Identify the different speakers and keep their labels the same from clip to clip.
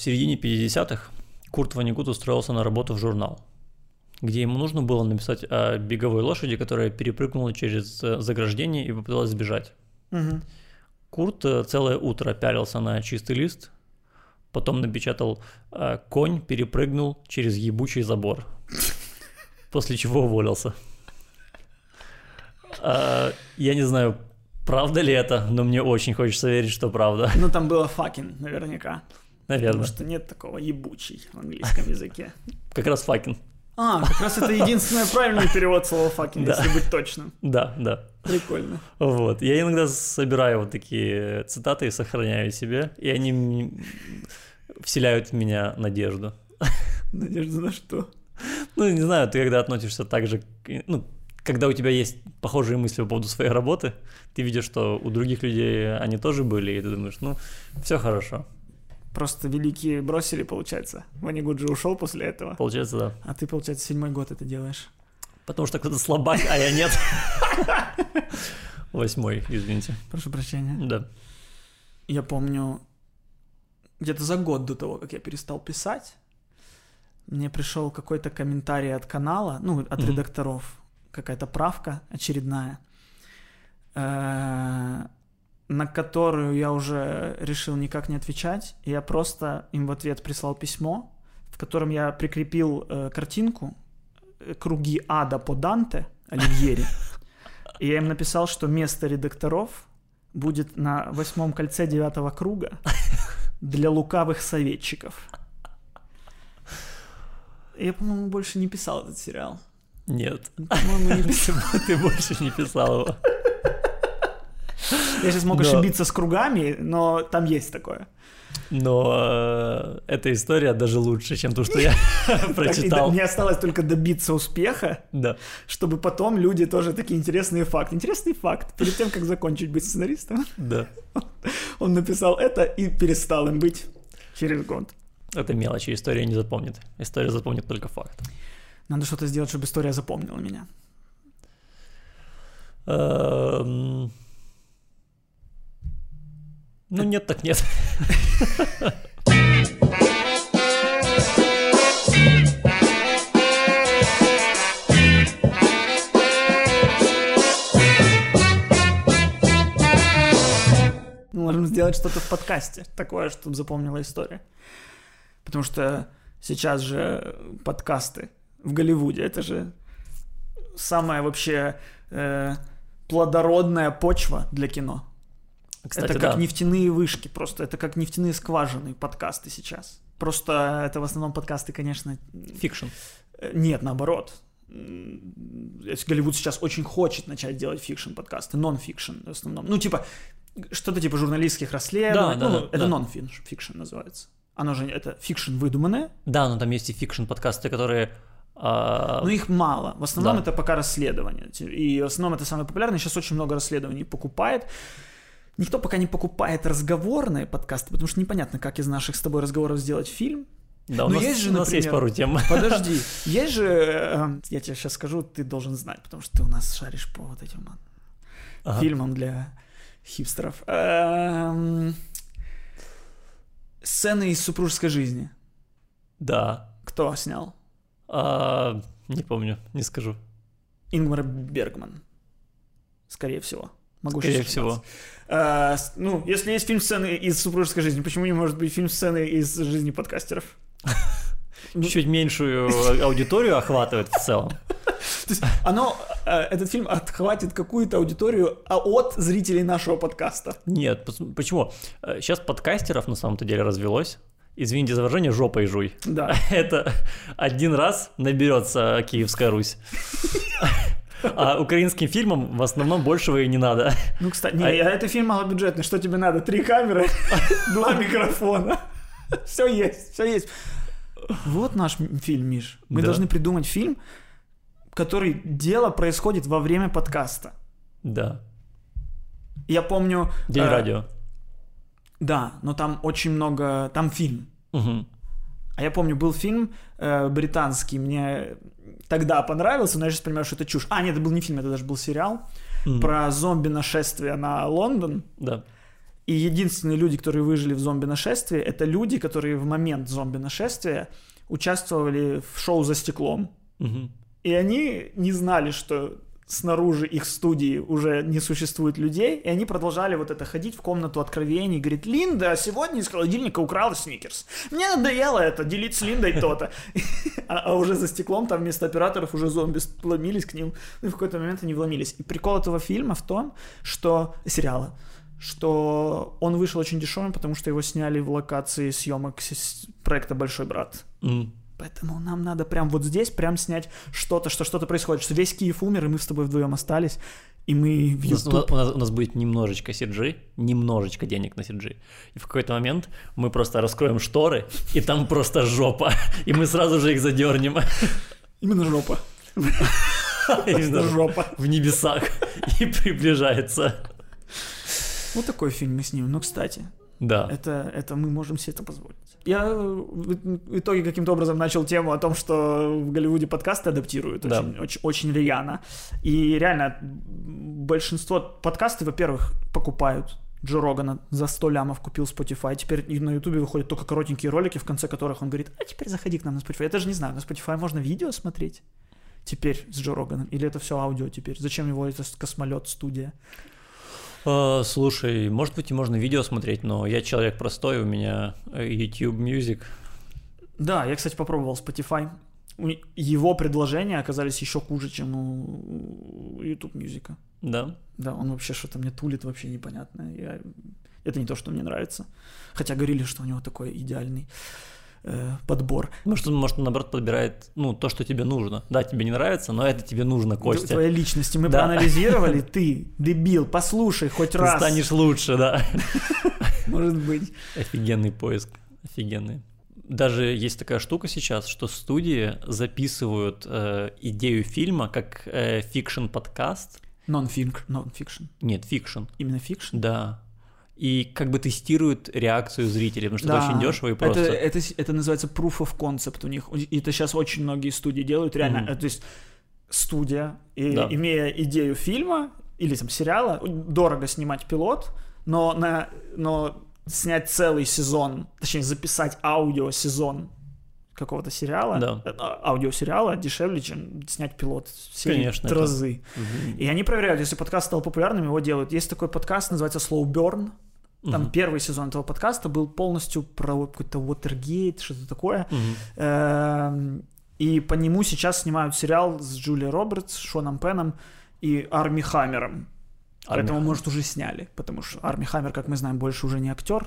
Speaker 1: В середине 50-х Курт Ванигут устроился на работу в журнал, где ему нужно было написать о беговой лошади, которая перепрыгнула через э, заграждение и попыталась сбежать.
Speaker 2: Мгм.
Speaker 1: Курт э, целое утро пялился на чистый лист, потом напечатал э, «Конь перепрыгнул через ебучий забор», после чего уволился. А, Я не знаю, правда ли это, но мне очень хочется верить, что правда.
Speaker 2: Ну, там было fucking, наверняка.
Speaker 1: Наверное.
Speaker 2: Потому что нет такого ебучий в английском языке.
Speaker 1: Как раз факин.
Speaker 2: А, как раз это единственный правильный перевод слова fucking,
Speaker 1: Да.
Speaker 2: если быть точным.
Speaker 1: Да, да.
Speaker 2: Прикольно.
Speaker 1: Вот. Я иногда собираю вот такие цитаты и сохраняю себе, и они вселяют в меня надежду.
Speaker 2: Надежда на что?
Speaker 1: Ну, не знаю, ты когда относишься так же, ну, когда у тебя есть похожие мысли по поводу своей работы, ты видишь, что у других людей они тоже были, и ты думаешь, ну, все хорошо.
Speaker 2: Просто великие бросили, получается. Ванигут же ушел после этого.
Speaker 1: Получается, да.
Speaker 2: А ты, получается, седьмой год это делаешь.
Speaker 1: Потому что кто-то слабак, а я нет. Восьмой, извините.
Speaker 2: Прошу прощения.
Speaker 1: Да.
Speaker 2: Я помню, где-то за год до того, как я перестал писать, мне пришел какой-то комментарий от канала, ну, от редакторов, какая-то правка очередная, э, на которую я уже решил никак не отвечать. И я просто им в ответ прислал письмо, в котором я прикрепил э, картинку э, «Круги ада по Данте» Оливьери. И я им написал, что место редакторов будет на восьмом кольце девятого круга для лукавых советчиков. Я, по-моему, больше не писал этот сериал.
Speaker 1: Нет.
Speaker 2: По-моему, не писал.
Speaker 1: Ты больше не писал его.
Speaker 2: Я сейчас мог ошибиться с кругами, но там есть такое.
Speaker 1: Но э, эта история даже лучше, чем то, что я прочитал.
Speaker 2: Мне осталось только добиться успеха,
Speaker 1: Да.
Speaker 2: чтобы потом люди тоже такие интересные факты. Интересный факт. Перед тем, как закончить быть сценаристом,
Speaker 1: Да.
Speaker 2: он написал это и перестал им быть через год.
Speaker 1: Это мелочи, история не запомнит. История запомнит только факт.
Speaker 2: Надо что-то сделать, чтобы история запомнила меня.
Speaker 1: Ну, нет, так нет.
Speaker 2: Мы можем сделать что-то в подкасте, такое, чтобы запомнила история. Потому что сейчас же подкасты в Голливуде, это же самая вообще э, плодородная почва для кино.
Speaker 1: Кстати,
Speaker 2: это как
Speaker 1: да.
Speaker 2: нефтяные вышки, просто это как нефтяные скважины подкасты сейчас. Просто это в основном подкасты, конечно,
Speaker 1: Fiction.
Speaker 2: э, нет, наоборот. Голливуд сейчас очень хочет начать делать fiction подкасты, нон-фикшн в основном. Ну, типа, что-то типа журналистских расследований.
Speaker 1: Да, да,
Speaker 2: ну,
Speaker 1: да,
Speaker 2: это
Speaker 1: да.
Speaker 2: нон-фикшн называется. Оно же, это fiction выдуманное,
Speaker 1: Да, но там есть и fiction подкасты, которые... а,
Speaker 2: но их мало. В основном
Speaker 1: Да.
Speaker 2: это пока расследования. И в основном это самое популярное. Сейчас очень много расследований покупает. Никто пока не покупает разговорные подкасты, потому что непонятно, как из наших с тобой разговоров сделать фильм.
Speaker 1: Да, у
Speaker 2: Ну,
Speaker 1: нас,
Speaker 2: есть же,
Speaker 1: у нас есть
Speaker 2: например,
Speaker 1: пару тем.
Speaker 2: Подожди, есть же, э, я тебе сейчас скажу, ты должен знать, потому что ты у нас шаришь по вот этим
Speaker 1: Ага.
Speaker 2: фильмам для хипстеров. Эм, Сцены из супружеской жизни.
Speaker 1: Да.
Speaker 2: Кто снял?
Speaker 1: А, не помню, не скажу.
Speaker 2: Ингмар Бергман. Скорее всего. Могу
Speaker 1: Скорее всего.
Speaker 2: Э, ну, если есть фильм сцены из супружеской жизни, почему не может быть фильм сцены из жизни подкастеров? Ну,
Speaker 1: Чуть меньшую аудиторию охватывает в целом.
Speaker 2: То есть оно, э, этот фильм отхватит какую-то аудиторию а от зрителей нашего подкаста.
Speaker 1: Нет, почему? Сейчас подкастеров на самом-то деле развелось. Извините за выражение, жопой жуй.
Speaker 2: Да.
Speaker 1: Это один раз наберется Киевская Русь. А украинским фильмам в основном большего и не надо.
Speaker 2: Ну, кстати, не,
Speaker 1: А-
Speaker 2: а это фильм малобюджетный. Что тебе надо? Три камеры, два микрофона. Все есть, все есть. Вот наш фильм, Миш. Мы
Speaker 1: Да.
Speaker 2: должны придумать фильм, который дело происходит во время подкаста.
Speaker 1: Да.
Speaker 2: Я помню...
Speaker 1: День
Speaker 2: э,
Speaker 1: радио.
Speaker 2: Да, но там очень много... Там фильм.
Speaker 1: Мгм.
Speaker 2: А я помню, был фильм э, британский, мне тогда понравился, но я сейчас понимаю, что это чушь. А, нет, это был не фильм, это даже был сериал
Speaker 1: Мгм.
Speaker 2: про зомби-нашествие на Лондон.
Speaker 1: Да.
Speaker 2: И единственные люди, которые выжили в зомби-нашествии, это люди, которые в момент зомби-нашествия участвовали в шоу «За стеклом».
Speaker 1: Мгм.
Speaker 2: И они не знали, что снаружи их студии уже не существует людей, и они продолжали вот это ходить в комнату откровений, говорит, Линда сегодня из холодильника украла сникерс. Мне надоело это, делить с Линдой то-то. А, а уже за стеклом там вместо операторов уже зомби вломились к ним, ну и в какой-то момент они вломились. И прикол этого фильма в том, что... сериала, что он вышел очень дешевым, потому что его сняли в локации съемок проекта «Большой брат». Поэтому нам надо прям вот здесь прям снять что-то, что что-то происходит, что весь Киев умер, и мы с тобой вдвоем остались, и мы в
Speaker 1: У нас,
Speaker 2: YouTube.
Speaker 1: у нас- у нас будет немножечко CG, немножечко денег на CG. И в какой-то момент мы просто раскроем шторы, и там просто жопа. И мы сразу же их задернем.
Speaker 2: Именно жопа.
Speaker 1: Именно
Speaker 2: жопа.
Speaker 1: в небесах. И приближается.
Speaker 2: Вот такой фильм мы снимем. Ну, кстати,
Speaker 1: Да.
Speaker 2: это, это мы можем себе это позволить. Я э, в итоге каким-то образом начал тему о том, что в Голливуде подкасты адаптируют
Speaker 1: Да.
Speaker 2: очень, очень, очень рьяно. И реально большинство подкасты, во-первых, покупают. Джо Рогана за 100 лямов купил Spotify. Теперь на Ютубе выходят только коротенькие ролики, в конце которых он говорит, а теперь заходи к нам на Spotify. Я даже не знаю, на Spotify можно видео смотреть теперь с Джо Роганом? Или это все аудио теперь? Зачем его это космолет студия?
Speaker 1: А, слушай, может быть, и можно видео смотреть, но я человек простой, у меня э, YouTube Music.
Speaker 2: Да, я, кстати, попробовал Spotify. Его предложения оказались еще хуже, чем у YouTube Music.
Speaker 1: Да.
Speaker 2: Да, он вообще что-то мне тулит вообще непонятно. Я... Это не то, что мне нравится. Хотя говорили, что у него такой идеальный э, подбор.
Speaker 1: Может, он, может, он, наоборот, подбирает, ну, то, что тебе нужно. Да, тебе не нравится, но это тебе нужно, Костя.
Speaker 2: Твоей личности мы
Speaker 1: Да.
Speaker 2: проанализировали. Ты, дебил, послушай хоть
Speaker 1: Ты
Speaker 2: раз.
Speaker 1: станешь лучше, да.
Speaker 2: Может быть.
Speaker 1: Офигенный поиск, офигенный. Даже есть такая штука сейчас, что студии записывают э, идею фильма как э,
Speaker 2: fiction-подкаст. Non-fiction.
Speaker 1: Нет, fiction,
Speaker 2: Именно fiction?
Speaker 1: да. И как бы тестируют реакцию зрителей, потому что это очень дешево и просто.
Speaker 2: Это, это, это называется proof of concept у них. И это сейчас очень многие студии делают. Реально, э, то есть студия, и,
Speaker 1: Да.
Speaker 2: имея идею фильма или там сериала, дорого снимать пилот, но, на, но снять целый сезон, точнее записать аудиосезон какого-то сериала,
Speaker 1: Да.
Speaker 2: э, аудиосериала дешевле, чем снять пилот серии
Speaker 1: Конечно, это-
Speaker 2: «Тразы».
Speaker 1: Мгм.
Speaker 2: И они проверяют, если подкаст стал популярным, его делают. Есть такой подкаст, называется Slow Burn. Там
Speaker 1: Мгм.
Speaker 2: первый сезон этого подкаста был полностью про какой-то Watergate, что-то такое. Эм, И по нему сейчас снимают сериал с Джулией Робертс, Шоном Пеном и Арми Хаммером.
Speaker 1: Арми
Speaker 2: Поэтому,
Speaker 1: Хаммер.
Speaker 2: может, уже сняли, потому что Арми Хаммер, как мы знаем, больше уже не актер.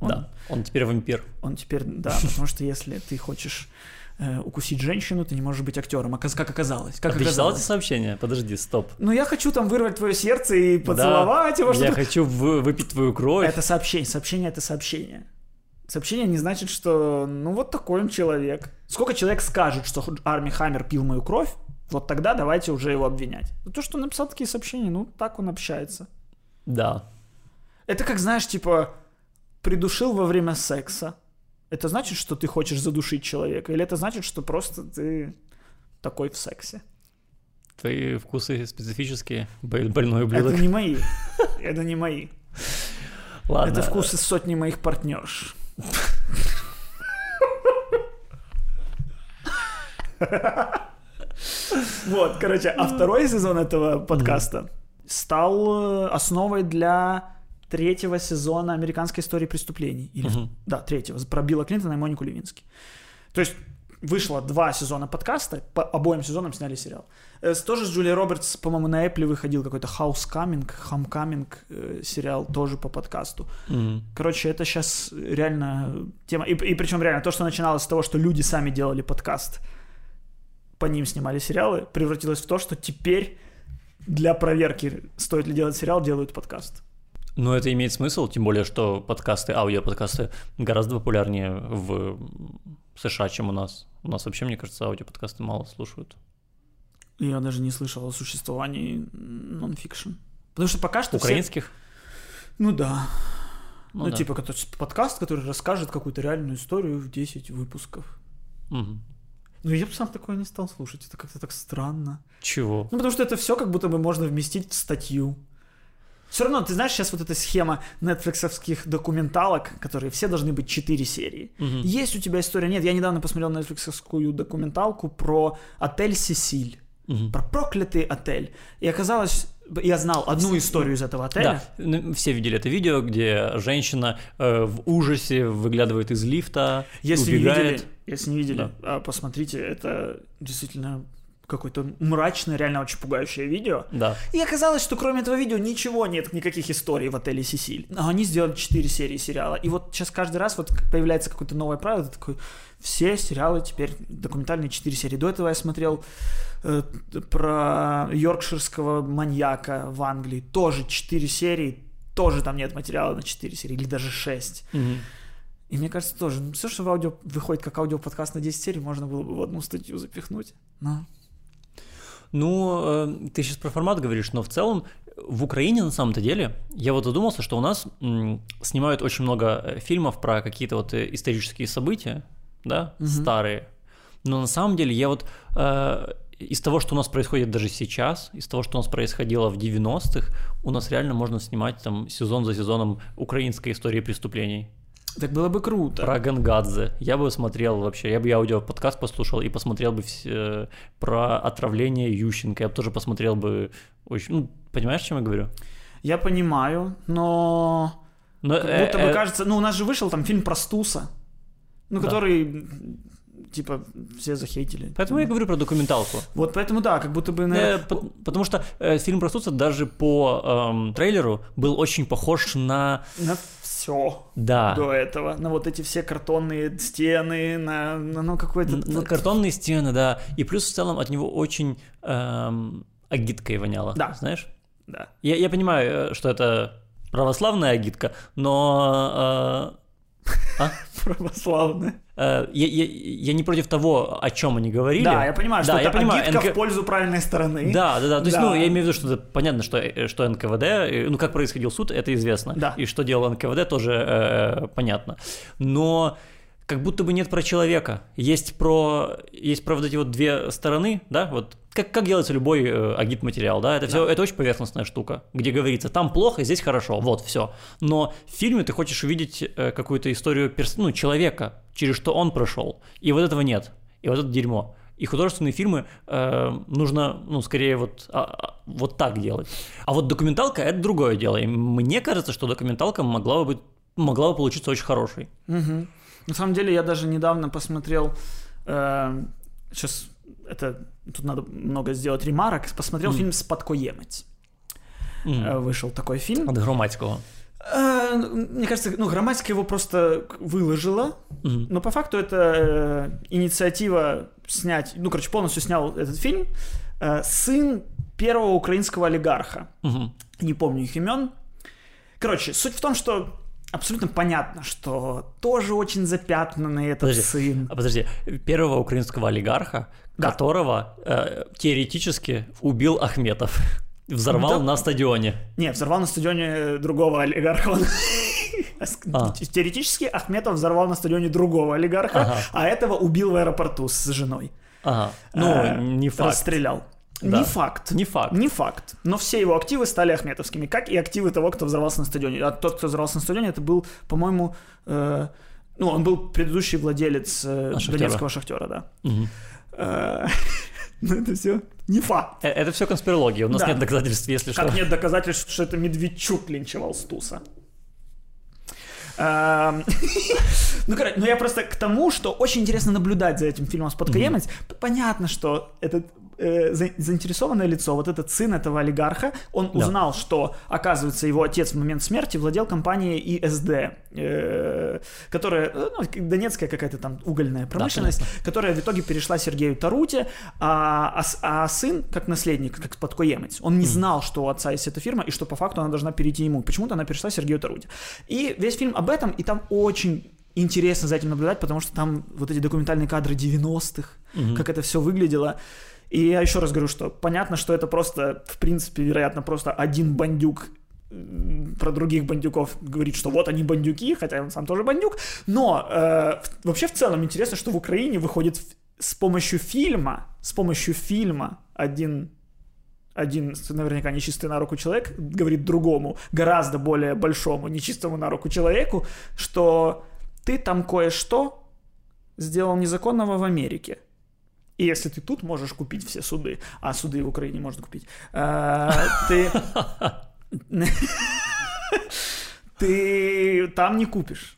Speaker 2: Он,
Speaker 1: Да, он теперь вампир.
Speaker 2: он теперь, да, потому что если ты хочешь э, укусить женщину, ты не можешь быть актером, оказ- как оказалось. Как
Speaker 1: а ты
Speaker 2: оказалось.
Speaker 1: эти сообщения? Подожди, стоп.
Speaker 2: Ну, я хочу там вырвать твое сердце и поцеловать его,
Speaker 1: Я
Speaker 2: что
Speaker 1: хочу вы- выпить твою кровь.
Speaker 2: Это сообщение. Сообщение это сообщение. Сообщение не значит, что ну вот такой он человек. Сколько человек скажет, что Арми Хаммер пил мою кровь, вот тогда давайте уже его обвинять. Но то, что он написал такие сообщения, ну так он общается.
Speaker 1: Да.
Speaker 2: Это как, знаешь, типа, придушил во время секса. Это значит, что ты хочешь задушить человека? Или это значит, что просто ты такой в сексе?
Speaker 1: Твои вкусы специфические. Боль- Больной ублюдок.
Speaker 2: Это не мои. Это не мои.
Speaker 1: Ладно.
Speaker 2: Это вкусы сотни моих партнерш. Вот, короче, а второй сезон этого подкаста стал э, основой для третьего сезона американской истории преступлений. Или,
Speaker 1: Мгм.
Speaker 2: Да, третьего, про Билла Клинтона и Монику Левински. То есть вышло два сезона подкаста, по обоим сезонам сняли сериал. Э, тоже с Джулией Робертс, по-моему, на Apple выходил какой-то House Coming, Homecoming э, сериал тоже по подкасту.
Speaker 1: Мгм.
Speaker 2: Короче, это сейчас реально тема. И, и причем реально то, что начиналось с того, что люди сами делали подкаст, по ним снимали сериалы, превратилось в то, что теперь для проверки, стоит ли делать сериал, делают подкаст.
Speaker 1: Но это имеет смысл, тем более, что подкасты, аудиоподкасты гораздо популярнее в США, чем у нас. У нас вообще, мне кажется, аудиоподкасты мало слушают.
Speaker 2: Я даже не слышал о существовании нонфикшн. Потому что пока что все-
Speaker 1: Украинских?
Speaker 2: Ну да.
Speaker 1: Ну
Speaker 2: Ну,
Speaker 1: да.
Speaker 2: типа который- подкаст, который расскажет какую-то реальную историю в 10 выпусков.
Speaker 1: Мгм.
Speaker 2: Ну, я бы сам такое не стал слушать. Это как-то так странно.
Speaker 1: Чего?
Speaker 2: Ну, потому что это все как будто бы можно вместить в статью. Все равно, ты знаешь, сейчас вот эта схема нетфликсовских документалок, которые все должны быть 4 серии.
Speaker 1: Мгм.
Speaker 2: Есть у тебя история? Нет, я недавно посмотрел нетфликсовскую документалку про отель Сесиль.
Speaker 1: Мгм.
Speaker 2: Про проклятый отель. И оказалось, я знал одну историю из этого отеля.
Speaker 1: Да, все видели это видео, где женщина э, в ужасе выглядывает из лифта,
Speaker 2: Если не
Speaker 1: убегает.
Speaker 2: видели, если не видели, а, посмотрите, это действительно какое-то мрачное, реально очень пугающее видео.
Speaker 1: Да.
Speaker 2: И оказалось, что кроме этого видео ничего нет, никаких историй в отеле Сесиль. Но они сделали 4 серии сериала. И вот сейчас каждый раз вот появляется какое-то новое правило, ты такой, все сериалы теперь документальные 4 серии. До этого я смотрел э, про йоркширского маньяка в Англии. Тоже 4 серии, тоже там нет материала на 4 серии, или даже 6.
Speaker 1: Мгм.
Speaker 2: И мне кажется, тоже, все, что в аудио выходит как аудиоподкаст на 10 серий, можно было бы в одну статью запихнуть. Но
Speaker 1: Ну, э, ты сейчас про формат говоришь, но в целом в Украине на самом-то деле я вот задумался, что у нас снимают очень много э, фильмов про какие-то вот э, исторические события, да,
Speaker 2: Мгм.
Speaker 1: старые. Но на самом деле я вот э, из того, что у нас происходит даже сейчас, из того, что у нас происходило в 90-х, у нас реально можно снимать там сезон за сезоном украинской истории преступлений.
Speaker 2: Так было бы круто.
Speaker 1: Про Гангадзе. Я бы смотрел вообще, я бы и аудиоподкаст послушал и посмотрел бы все, э, про отравление Ющенко. Я бы тоже посмотрел бы очень... Ну, понимаешь, о чем я говорю?
Speaker 2: Я понимаю, но
Speaker 1: Но,
Speaker 2: как
Speaker 1: э,
Speaker 2: будто бы
Speaker 1: э,
Speaker 2: кажется, ну у нас же вышел там фильм про Стуса, ну
Speaker 1: Да.
Speaker 2: который типа все захейтили.
Speaker 1: Поэтому я говорю про документалку.
Speaker 2: Вот поэтому да, как будто бы
Speaker 1: Э,
Speaker 2: наверное,
Speaker 1: по- потому что э, фильм про Стуца даже по эм, трейлеру был очень похож на...
Speaker 2: на все
Speaker 1: Да,
Speaker 2: до этого, на вот эти все картонные стены, на, на ну какой-то
Speaker 1: на картонные стены, да. И плюс в целом от него очень эм, агиткой воняло,
Speaker 2: Да.
Speaker 1: знаешь?
Speaker 2: да.
Speaker 1: Я, я понимаю, э, что это православная агитка, но... а?
Speaker 2: православные.
Speaker 1: Э, Я, я, я не против того, о чем они говорили.
Speaker 2: Да, я понимаю, что
Speaker 1: Да,
Speaker 2: это
Speaker 1: я понимаю,
Speaker 2: агитка
Speaker 1: НК
Speaker 2: в пользу правильной стороны.
Speaker 1: Да, да, да. То есть,
Speaker 2: Да.
Speaker 1: ну, я имею в виду, что это понятно, что, э, что НКВД, э, ну, как происходил суд, это известно.
Speaker 2: Да.
Speaker 1: И что делал НКВД, тоже э, понятно. Но как будто бы нет про человека. Есть про, есть про вот эти вот две стороны, да, вот как, как делается любой э, агит-материал, да, это все, это очень поверхностная штука, где говорится, там плохо, здесь хорошо, вот, все. Но в фильме ты хочешь увидеть э, какую-то историю перс- ну, человека, через что он прошел, и вот этого нет, и вот это дерьмо. И художественные фильмы э, нужно, ну, скорее вот, а- а, вот так делать. А вот документалка – это другое дело. И мне кажется, что документалка могла бы быть могла бы получиться очень хорошей.
Speaker 2: Мгм. На самом деле, я даже недавно посмотрел, сейчас это тут надо много сделать ремарок, посмотрел
Speaker 1: Мгм.
Speaker 2: фильм «Спадкоємець».
Speaker 1: М.
Speaker 2: Э, Вышел такой фильм.
Speaker 1: От Громадського.
Speaker 2: Э, Мне кажется, ну, грамматика его просто выложила,
Speaker 1: Мгм.
Speaker 2: но по факту это э, инициатива снять, ну, короче, полностью снял этот фильм сын первого украинского олигарха.
Speaker 1: Мгм.
Speaker 2: Не помню их имен. Короче, суть в том, что абсолютно понятно, что тоже очень запятнанный этот
Speaker 1: Подожди.
Speaker 2: сын.
Speaker 1: А подожди, первого украинского олигарха,
Speaker 2: Да.
Speaker 1: которого э, теоретически убил Ахметов, взорвал
Speaker 2: Да.
Speaker 1: на стадионе.
Speaker 2: Не, взорвал на стадионе другого олигарха.
Speaker 1: А.
Speaker 2: Теоретически Ахметов взорвал на стадионе другого олигарха,
Speaker 1: Ага.
Speaker 2: а этого убил в аэропорту с женой.
Speaker 1: Ага. Ну,
Speaker 2: Э,
Speaker 1: не факт.
Speaker 2: Расстрелял.
Speaker 1: Да.
Speaker 2: Не факт.
Speaker 1: Не факт.
Speaker 2: Не факт. Но все его активы стали ахметовскими, как и активы того, кто взорвался на стадионе. А тот, кто взорвался на стадионе, это был, по-моему, э, ну, он был предыдущий владелец э,
Speaker 1: А, «Шахтера».
Speaker 2: Донецкого шахтера, да.
Speaker 1: Мгм.
Speaker 2: Э, Ну, это все не факт.
Speaker 1: Э, Это все конспирология, у нас
Speaker 2: Да.
Speaker 1: нет доказательств, если
Speaker 2: Как
Speaker 1: что.
Speaker 2: нет доказательств, что это Медведчук линчевал Стуса. Эм, Ну, короче, ну я просто к тому, что очень интересно наблюдать за этим фильмом «Спадкоемец». П- Понятно, что этот э, за- заинтересованное лицо, вот этот сын этого олигарха, он
Speaker 1: Да.
Speaker 2: узнал, что, оказывается, его отец в момент смерти владел компанией ИСД, э, которая, э, ну, донецкая какая-то там угольная промышленность, которая в итоге перешла Сергею Таруте, а, а а сын, как наследник, как спадкоемец, он не знал, что у отца есть эта фирма, и что по факту она должна перейти ему. Почему-то она перешла Сергею Таруте. И весь фильм об этом, и там очень интересно за этим наблюдать, потому что там вот эти документальные кадры 90-х,
Speaker 1: Мгм.
Speaker 2: как это все выглядело. И я еще раз говорю, что понятно, что это просто, в принципе, вероятно, просто один бандюк про других бандюков говорит, что вот они бандюки, хотя он сам тоже бандюк. Но э, вообще в целом интересно, что в Украине выходит с помощью фильма, с помощью фильма один один наверняка нечистый на руку человек говорит другому, гораздо более большому нечистому на руку человеку, что ты там кое-что сделал незаконного в Америке. И если ты тут можешь купить все суды, а суды в Украине можно купить, э, ты... Ты там не купишь.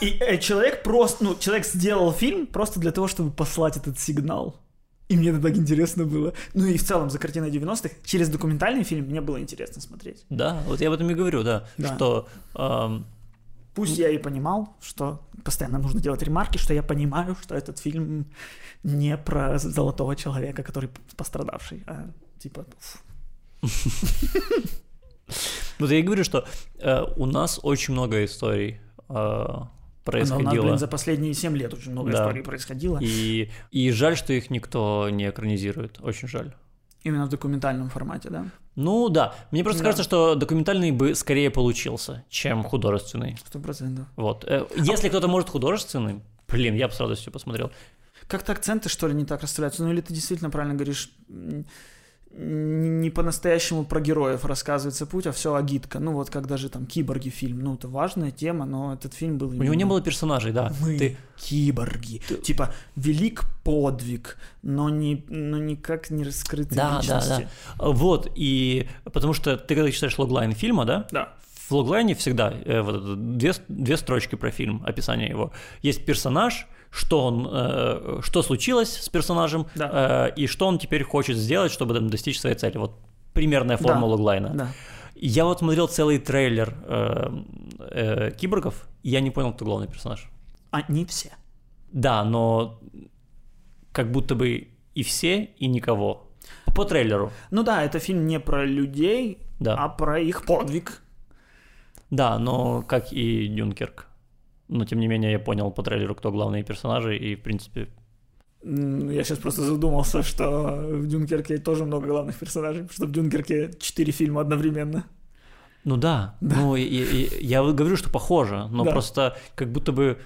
Speaker 2: И э, человек просто, ну, человек сделал фильм просто для того, чтобы послать этот сигнал. И мне это так интересно было. Ну и в целом за картиной 90-х через документальный фильм мне было интересно смотреть.
Speaker 1: Да, вот я об этом и говорю, да,
Speaker 2: Да.
Speaker 1: что эм,
Speaker 2: Пусть я и понимал, что постоянно нужно делать ремарки, что я понимаю, что этот фильм не про золотого человека, который пострадавший, а типа...
Speaker 1: вот я и говорю, что э, у нас очень много историй э,
Speaker 2: Но у
Speaker 1: происходило.
Speaker 2: нас, блин, за последние 7 лет очень много
Speaker 1: Да.
Speaker 2: историй происходило.
Speaker 1: И, и жаль, что их никто не экранизирует. Очень жаль.
Speaker 2: Именно в документальном формате, да?
Speaker 1: Ну да, мне просто
Speaker 2: Да.
Speaker 1: кажется, что документальный бы скорее получился, чем художественный.
Speaker 2: Сто процентов.
Speaker 1: Вот. Э, Если кто-то может художественный, блин, я бы с радостью посмотрел.
Speaker 2: Как-то акценты, что ли, не так расставляются? Ну или ты действительно правильно говоришь, не по-настоящему про героев рассказывается путь, а все агитка. Ну вот как даже там киборги фильм, ну это важная тема, но этот фильм был
Speaker 1: У него не было персонажей, да.
Speaker 2: Мы
Speaker 1: Ты-
Speaker 2: киборги. Типа, велик подвиг, но, не, но никак не раскрыты
Speaker 1: Да, да,
Speaker 2: личности.
Speaker 1: да. Вот, и потому что ты когда читаешь логлайн фильма, да,
Speaker 2: Да.
Speaker 1: в логлайне всегда э, вот две, две строчки про фильм, описание его. Есть персонаж, что он, э, что случилось с персонажем,
Speaker 2: Да.
Speaker 1: э, и что он теперь хочет сделать, чтобы там, достичь своей цели. Вот примерная форма
Speaker 2: Да.
Speaker 1: логлайна.
Speaker 2: Да.
Speaker 1: Я вот смотрел целый трейлер э, э, киборгов, и я не понял, кто главный персонаж.
Speaker 2: А не все.
Speaker 1: Да, но как будто бы и все, и никого. По трейлеру.
Speaker 2: Ну да, это фильм не про людей,
Speaker 1: Да.
Speaker 2: а про их подвиг.
Speaker 1: Да, но как и Дюнкерк. Но тем не менее я понял по трейлеру, кто главные персонажи, и в принципе.
Speaker 2: Я сейчас просто задумался, что в Дюнкерке тоже много главных персонажей, потому что в Дюнкерке четыре фильма одновременно.
Speaker 1: Ну да, ну и, и- и я говорю, что похоже, но
Speaker 2: Да.
Speaker 1: просто как будто бы.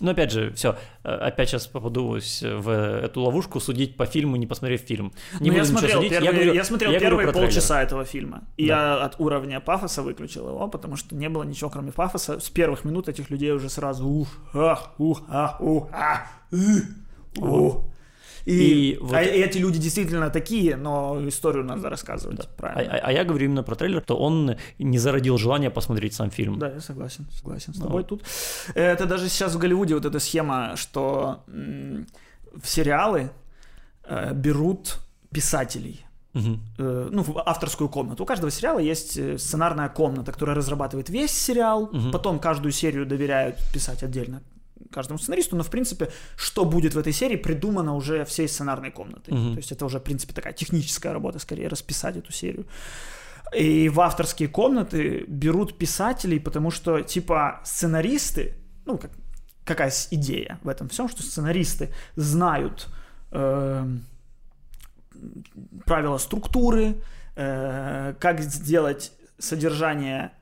Speaker 1: Ну, опять же, все, опять сейчас попадусь в эту ловушку судить по фильму, не посмотрев фильм. Не
Speaker 2: Ну, я смотрел,
Speaker 1: судить,
Speaker 2: первые, я
Speaker 1: говорю-
Speaker 2: смотрел
Speaker 1: я
Speaker 2: первые полчаса этого фильма. И
Speaker 1: Да.
Speaker 2: я от уровня пафоса выключил его, потому что не было ничего, кроме пафоса. С первых минут этих людей уже сразу ух, ах, ух, а, ух, а, ы, ух. И,
Speaker 1: И вот-
Speaker 2: а эти люди действительно такие, но историю надо рассказывать
Speaker 1: А,
Speaker 2: правильно.
Speaker 1: а- а я говорю именно про трейлер, то он не зародил желание посмотреть сам фильм.
Speaker 2: Да, я согласен, согласен с
Speaker 1: Ну.
Speaker 2: тобой тут. Это даже сейчас в Голливуде вот эта схема, что в сериалы э, берут писателей. Э, ну, в авторскую комнату. У каждого сериала есть э, сценарная комната, которая разрабатывает весь сериал,
Speaker 1: Мгм.
Speaker 2: потом каждую серию доверяют писать отдельно каждому сценаристу, но, в принципе, что будет в этой серии, придумано уже всей сценарной комнатой.
Speaker 1: Мгм.
Speaker 2: То есть это уже, в принципе, такая техническая работа, скорее, расписать эту серию. И в авторские комнаты берут писателей, потому что, типа, сценаристы, ну, как, какая идея в этом всем, что сценаристы знают эм, правила структуры, э, как сделать содержание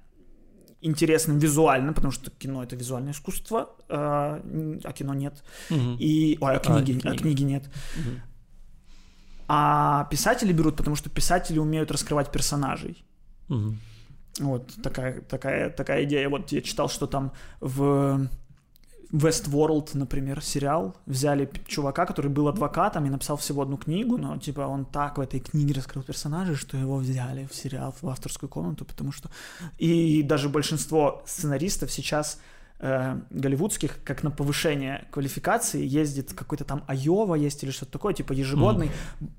Speaker 2: интересным визуально, потому что кино это визуальное искусство, э, а кино нет.
Speaker 1: Мгм.
Speaker 2: И, ой, а книги, а
Speaker 1: книги.
Speaker 2: книги нет.
Speaker 1: Мгм.
Speaker 2: А писатели берут, потому что писатели умеют раскрывать персонажей.
Speaker 1: Мгм.
Speaker 2: Вот такая, такая, такая идея. Вот я читал, что там в Westworld, например, сериал, взяли чувака, который был адвокатом и написал всего одну книгу, но типа он так в этой книге раскрыл персонажей, что его взяли в сериал, в авторскую комнату, потому что... И даже большинство сценаристов сейчас э, голливудских, как на повышение квалификации, ездит какой-то там Айова есть или что-то такое, типа ежегодный,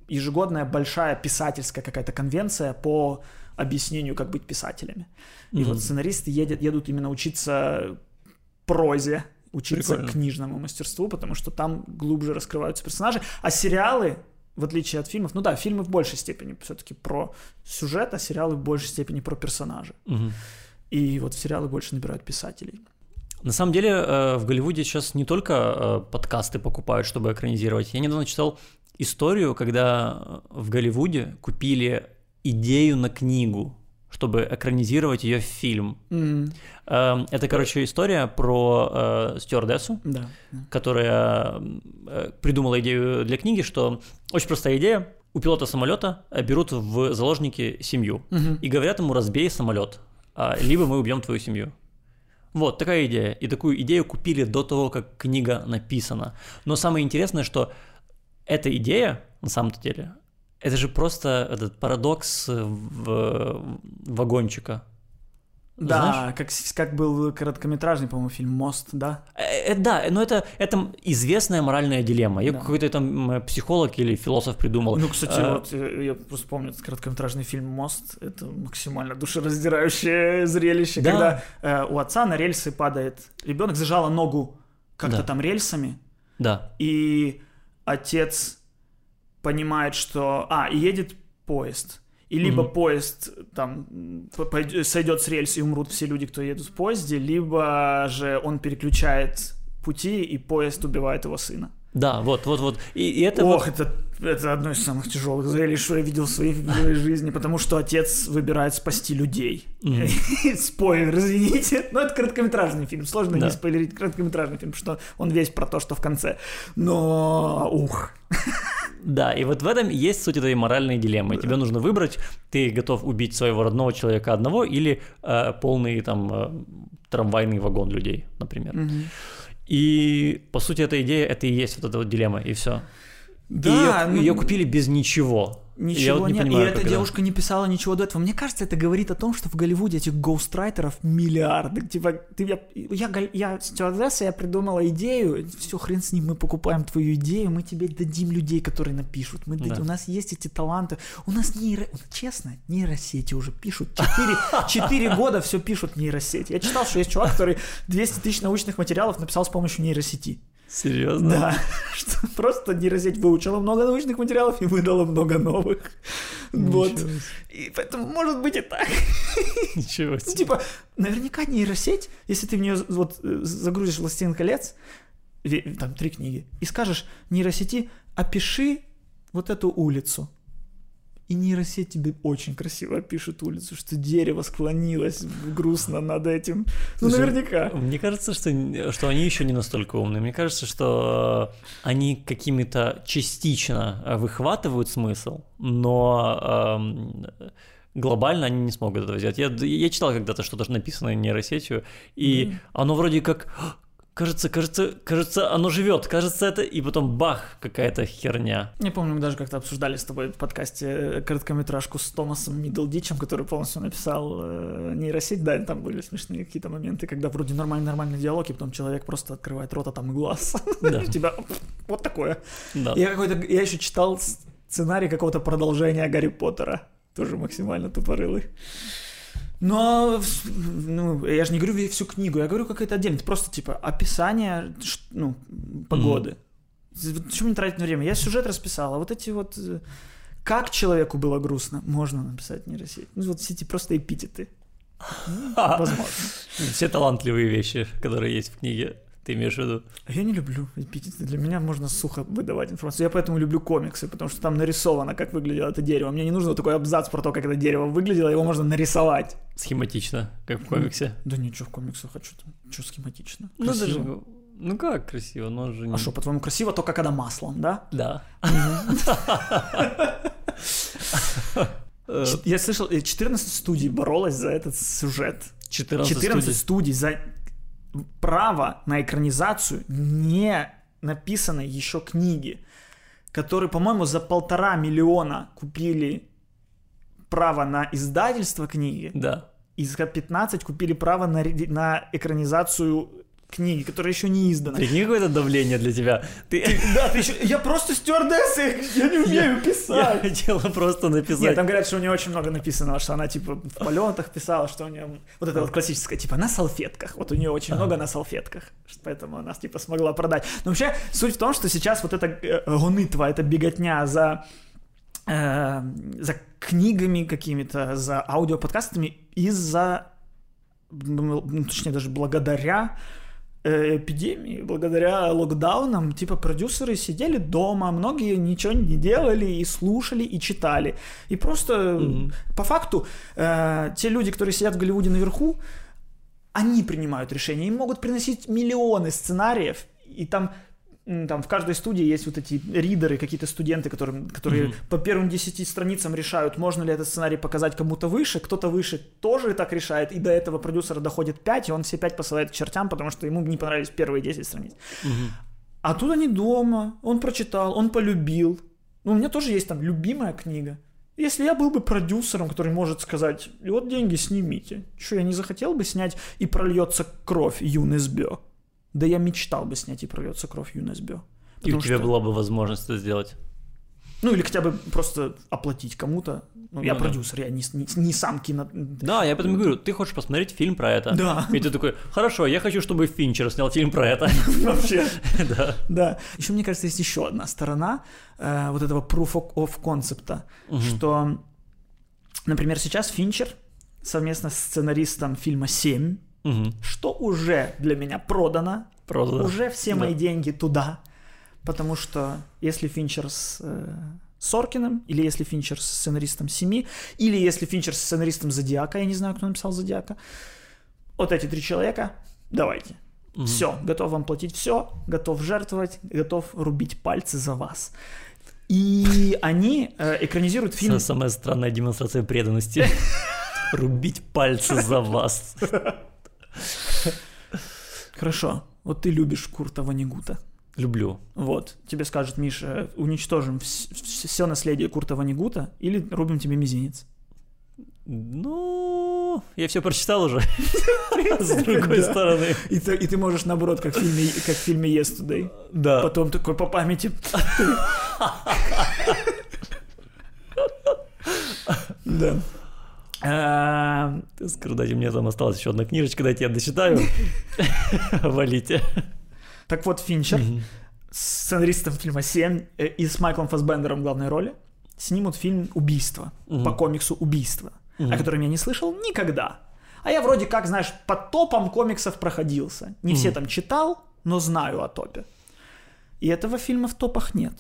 Speaker 2: ежегодная большая писательская какая-то конвенция по объяснению, как быть писателями. И
Speaker 1: Мгм.
Speaker 2: вот сценаристы едят, едут именно учиться прозе, учиться
Speaker 1: Прикольно.
Speaker 2: книжному мастерству, потому что там глубже раскрываются персонажи. А сериалы, в отличие от фильмов, ну да, фильмы в большей степени все-таки про сюжет, а сериалы в большей степени про персонажа.
Speaker 1: Мгм.
Speaker 2: И вот сериалы больше набирают писателей.
Speaker 1: На самом деле э, в Голливуде сейчас не только э, подкасты покупают, чтобы экранизировать. Я недавно читал историю, когда э, в Голливуде купили идею на книгу, чтобы экранизировать ее в фильм. Эм, Это, короче, история про э, стюардессу,
Speaker 2: Да.
Speaker 1: которая э, придумала идею для книги, что очень простая идея. у пилота самолета э, берут в заложники семью
Speaker 2: Мгм.
Speaker 1: и говорят ему разбей самолет, а, либо мы убьем твою семью. Вот такая идея. И такую идею купили до того, как книга написана. Но самое интересное, что эта идея, на самом-то деле, это же просто этот парадокс э, в- вагончика.
Speaker 2: Да,
Speaker 1: Знаешь?
Speaker 2: как, как был короткометражный, по-моему, фильм «Мост», да?
Speaker 1: Э, э, да, но это, это известная моральная дилемма. Ее
Speaker 2: Да.
Speaker 1: какой-то там психолог или философ придумал.
Speaker 2: Ну, кстати,
Speaker 1: Э,
Speaker 2: вот я просто помню этот короткометражный фильм «Мост». Это максимально душераздирающее зрелище,
Speaker 1: Да.
Speaker 2: когда э, у отца на рельсы падает ребенок, зажала ногу как-то
Speaker 1: Да.
Speaker 2: там рельсами,
Speaker 1: Да,
Speaker 2: и отец понимает, что... А, и едет поезд. И либо
Speaker 1: Мгм.
Speaker 2: поезд там сойдет с рельс и умрут все люди, кто едут в поезде, либо же он переключает пути, и поезд убивает его сына.
Speaker 1: Да, вот, вот, вот. И, и это
Speaker 2: Ох,
Speaker 1: вот-
Speaker 2: это, это одно из самых тяжелых зрелищ, что я видел в своей, в своей жизни, потому что отец выбирает спасти людей.
Speaker 1: Мгм.
Speaker 2: Спойлер, извините. Но это короткометражный фильм, сложно
Speaker 1: Да.
Speaker 2: не спойлерить короткометражный фильм, потому что он весь про то, что в конце. Но, ух.
Speaker 1: Да, и вот в этом есть суть этой моральной дилеммы. Тебе нужно выбрать, ты готов убить своего родного человека одного или э, полный там э, трамвайный вагон людей, например. И по сути эта идея, это и есть вот эта вот дилемма, и все.
Speaker 2: Да,
Speaker 1: ее,
Speaker 2: ну,
Speaker 1: купили без ничего. Я
Speaker 2: Ничего
Speaker 1: вот не
Speaker 2: нет.
Speaker 1: понимаю,
Speaker 2: и эта
Speaker 1: это.
Speaker 2: девушка не писала ничего до этого. Мне кажется, это говорит о том, что в Голливуде этих гоустрайтеров миллиарды. Типа, ты, я, я, галь- я стюардесса, я придумала идею, все, хрен с ним, мы покупаем твою идею, мы тебе дадим людей, которые напишут. Мы дадим-
Speaker 1: Да.
Speaker 2: У нас есть эти таланты. У нас нейро... Честно, нейросети уже пишут. Четыре, четыре года все пишут нейросети. Я читал, что есть чувак, который 200 тысяч научных материалов написал с помощью нейросети.
Speaker 1: Серьезно?
Speaker 2: Да, что просто нейросеть выучила много научных материалов и выдала много новых. Вот.
Speaker 1: Ничего себе.
Speaker 2: И поэтому может быть и так.
Speaker 1: Ничего
Speaker 2: Ну,
Speaker 1: себе.
Speaker 2: типа, наверняка нейросеть, если ты в нее вот э, загрузишь «Властелин колец», там три книги, и скажешь нейросети, опиши вот эту улицу. И нейросеть тебе очень красиво опишет улицу, что дерево склонилось грустно над этим. Ну,
Speaker 1: Слушай,
Speaker 2: наверняка.
Speaker 1: Мне кажется, что, что они еще не настолько умные. Мне кажется, что э, они какими-то частично э, выхватывают смысл, но эм, глобально они не смогут этого сделать. Я, я читал когда-то что-то написанное нейросетью, и
Speaker 2: Мгм.
Speaker 1: оно вроде как кажется, кажется, кажется, оно живет, кажется это, и потом бах, какая-то херня.
Speaker 2: Я помню, мы даже как-то обсуждали с тобой в подкасте э, короткометражку с Томасом Миддлдичем, который полностью написал э, нейросеть. Да, и там были смешные какие-то моменты, когда вроде нормальный-нормальный диалог, и потом человек просто открывает рот, а там и глаз.
Speaker 1: Да.
Speaker 2: У тебя вот такое.
Speaker 1: Да.
Speaker 2: Я какой-то, я еще читал сценарий какого-то продолжения Гарри Поттера. Тоже максимально тупорылый. Но, ну, я же не говорю всю книгу, я говорю какая-то отдельно. Это просто, типа, описание, ну, погоды. Вот Почему не тратить время? Я сюжет расписал, а вот эти вот... э, Как человеку было грустно, можно написать нейросеть. Ну, вот все эти просто эпитеты. Возможно.
Speaker 1: Все талантливые вещи, которые есть в книге, ты имеешь в виду?
Speaker 2: А Я не люблю эпитеты. Для меня можно сухо выдавать информацию. Я поэтому люблю комиксы, потому что там нарисовано, как выглядело это дерево. Мне не нужно такой абзац про то, как это дерево выглядело, его можно нарисовать.
Speaker 1: Схематично, как в комиксе.
Speaker 2: Да ничего в комиксах хочу там. Что схематично?
Speaker 1: Ну, даже, ну как красиво, но же не...
Speaker 2: А что, по-твоему, красиво только когда маслом, да?
Speaker 1: Да. Э,
Speaker 2: Я слышал, э, 14 студий боролось за этот сюжет.
Speaker 1: 14
Speaker 2: 14
Speaker 1: студий.
Speaker 2: студий за право на экранизацию не написанной еще книги, которые, по-моему, за полтора миллиона купили право на издательство книги,
Speaker 1: Да.
Speaker 2: и за 15 купили право на, на экранизацию книги, которая еще не издана.
Speaker 1: Прикинь, какое-то давление для тебя. Ты...
Speaker 2: Да, ты еще... Я просто стюардесса, я не умею
Speaker 1: Я
Speaker 2: писать.
Speaker 1: хотела просто написать.
Speaker 2: Нет, там говорят, что у нее очень много написано, что она типа в полетах писала, что у нее вот это вот классическое, типа на салфетках. Вот у нее очень много на салфетках, поэтому она типа смогла продать. Но вообще суть в том, что сейчас вот эта э, гонытва, эта беготня за э, за книгами какими-то, за аудиоподкастами из-за, точнее даже благодаря эпидемии, благодаря локдаунам, типа продюсеры сидели дома, многие ничего не делали и слушали и читали. И просто
Speaker 1: Мгм.
Speaker 2: по факту э, те люди, которые сидят в Голливуде наверху, они принимают решения, им могут приносить миллионы сценариев, и там там в каждой студии есть вот эти ридеры, какие-то студенты, которые, которые
Speaker 1: Мгм.
Speaker 2: по первым 10 страницам решают, можно ли этот сценарий показать кому-то выше, кто-то выше тоже так решает, и до этого продюсера доходит 5, и он все 5 посылает к чертям, потому что ему не понравились первые 10 страниц.
Speaker 1: Мгм.
Speaker 2: А тут они дома, он прочитал, он полюбил. Ну, у меня тоже есть там любимая книга. Если я был бы продюсером, который может сказать, «И вот деньги снимите. Что, я не захотел бы снять «И прольется кровь Юнес Бё»? Да я мечтал бы снять «И прольется кровь Юнес Бё».
Speaker 1: И у тебя
Speaker 2: что-
Speaker 1: была бы возможность это сделать.
Speaker 2: Ну, или хотя бы просто оплатить кому-то. Ну, я
Speaker 1: Ну да.
Speaker 2: продюсер, я не, не, не сам кино...
Speaker 1: Да, я поэтому говорю, ты хочешь посмотреть фильм про это.
Speaker 2: Да.
Speaker 1: И ты такой, хорошо, я хочу, чтобы Финчер снял фильм про это.
Speaker 2: Вообще.
Speaker 1: Да.
Speaker 2: Да. Еще, мне кажется, есть еще одна сторона э, вот этого proof of- concept, что, например, сейчас Финчер совместно с сценаристом фильма «Семь»,
Speaker 1: Мгм.
Speaker 2: что уже для меня продано,
Speaker 1: Продано.
Speaker 2: уже все
Speaker 1: Да.
Speaker 2: мои деньги туда, потому что если Финчер с э, Соркиным, или если Финчер с сценаристом «Семи», или если Финчер с сценаристом «Зодиака», я не знаю, кто написал «Зодиака», вот эти три человека, давайте.
Speaker 1: Мгм.
Speaker 2: Все, готов вам платить все, готов жертвовать, готов рубить пальцы за вас. И они э, экранизируют фильм...
Speaker 1: Са- Самая странная демонстрация преданности. Рубить пальцы за вас.
Speaker 2: Хорошо, вот ты любишь Курта Ванигута.
Speaker 1: Люблю.
Speaker 2: Вот, тебе скажут, Миша, уничтожим все наследие Курта Ванигута или рубим тебе мизинец.
Speaker 1: Ну, я все прочитал уже. С другой стороны.
Speaker 2: И ты, и ты можешь, наоборот, как в фильме, как в фильме Yesterday.
Speaker 1: Да.
Speaker 2: Потом такой по памяти. Да. А,
Speaker 1: Скоро дайте мне там осталась еще одна книжечка, дайте я дочитаю. Валите.
Speaker 2: Так вот, Финчер с сценаристом фильма «Семь» э, и с Майклом Фассбендером в главной роли снимут фильм «Убийство» по комиксу «Убийство», о котором я не слышал никогда. А я вроде как, знаешь, по топам комиксов проходился. Не все там читал, но знаю о топе. И этого фильма в топах нет.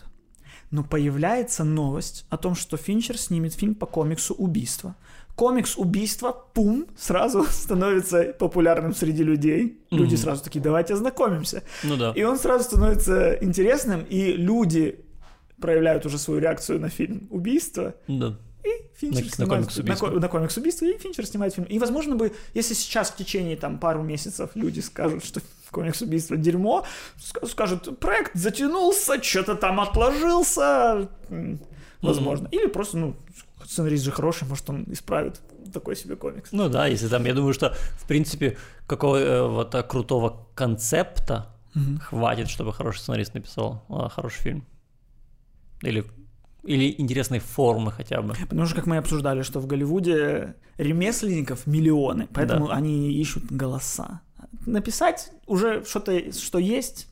Speaker 2: Но появляется новость о том, что Финчер снимет фильм по комиксу «Убийство». Комикс «Убийство», пум, сразу становится популярным среди людей. Люди
Speaker 1: Мгм.
Speaker 2: сразу такие, давайте ознакомимся.
Speaker 1: Ну да.
Speaker 2: И он сразу становится интересным, и люди проявляют уже свою реакцию на фильм «Убийство»,
Speaker 1: Да.
Speaker 2: и Финчер
Speaker 1: На- на
Speaker 2: снимает. На, ко- на комикс «Убийство», и Финчер снимает фильм. И, возможно, бы, если сейчас в течение там пару месяцев люди скажут, что комикс «Убийство» дерьмо, ска- скажут, проект затянулся, что-то там отложился, возможно. Или просто, ну, сценарист же хороший, может, он исправит такой себе комикс.
Speaker 1: Ну да, если там, я думаю, что, в принципе, какого-то крутого концепта хватит, чтобы хороший сценарист написал а, хороший фильм. Или, или интересной формы хотя бы.
Speaker 2: Потому что, как мы обсуждали, что в Голливуде ремесленников миллионы, поэтому
Speaker 1: Да.
Speaker 2: они ищут голоса. Написать уже что-то, что есть,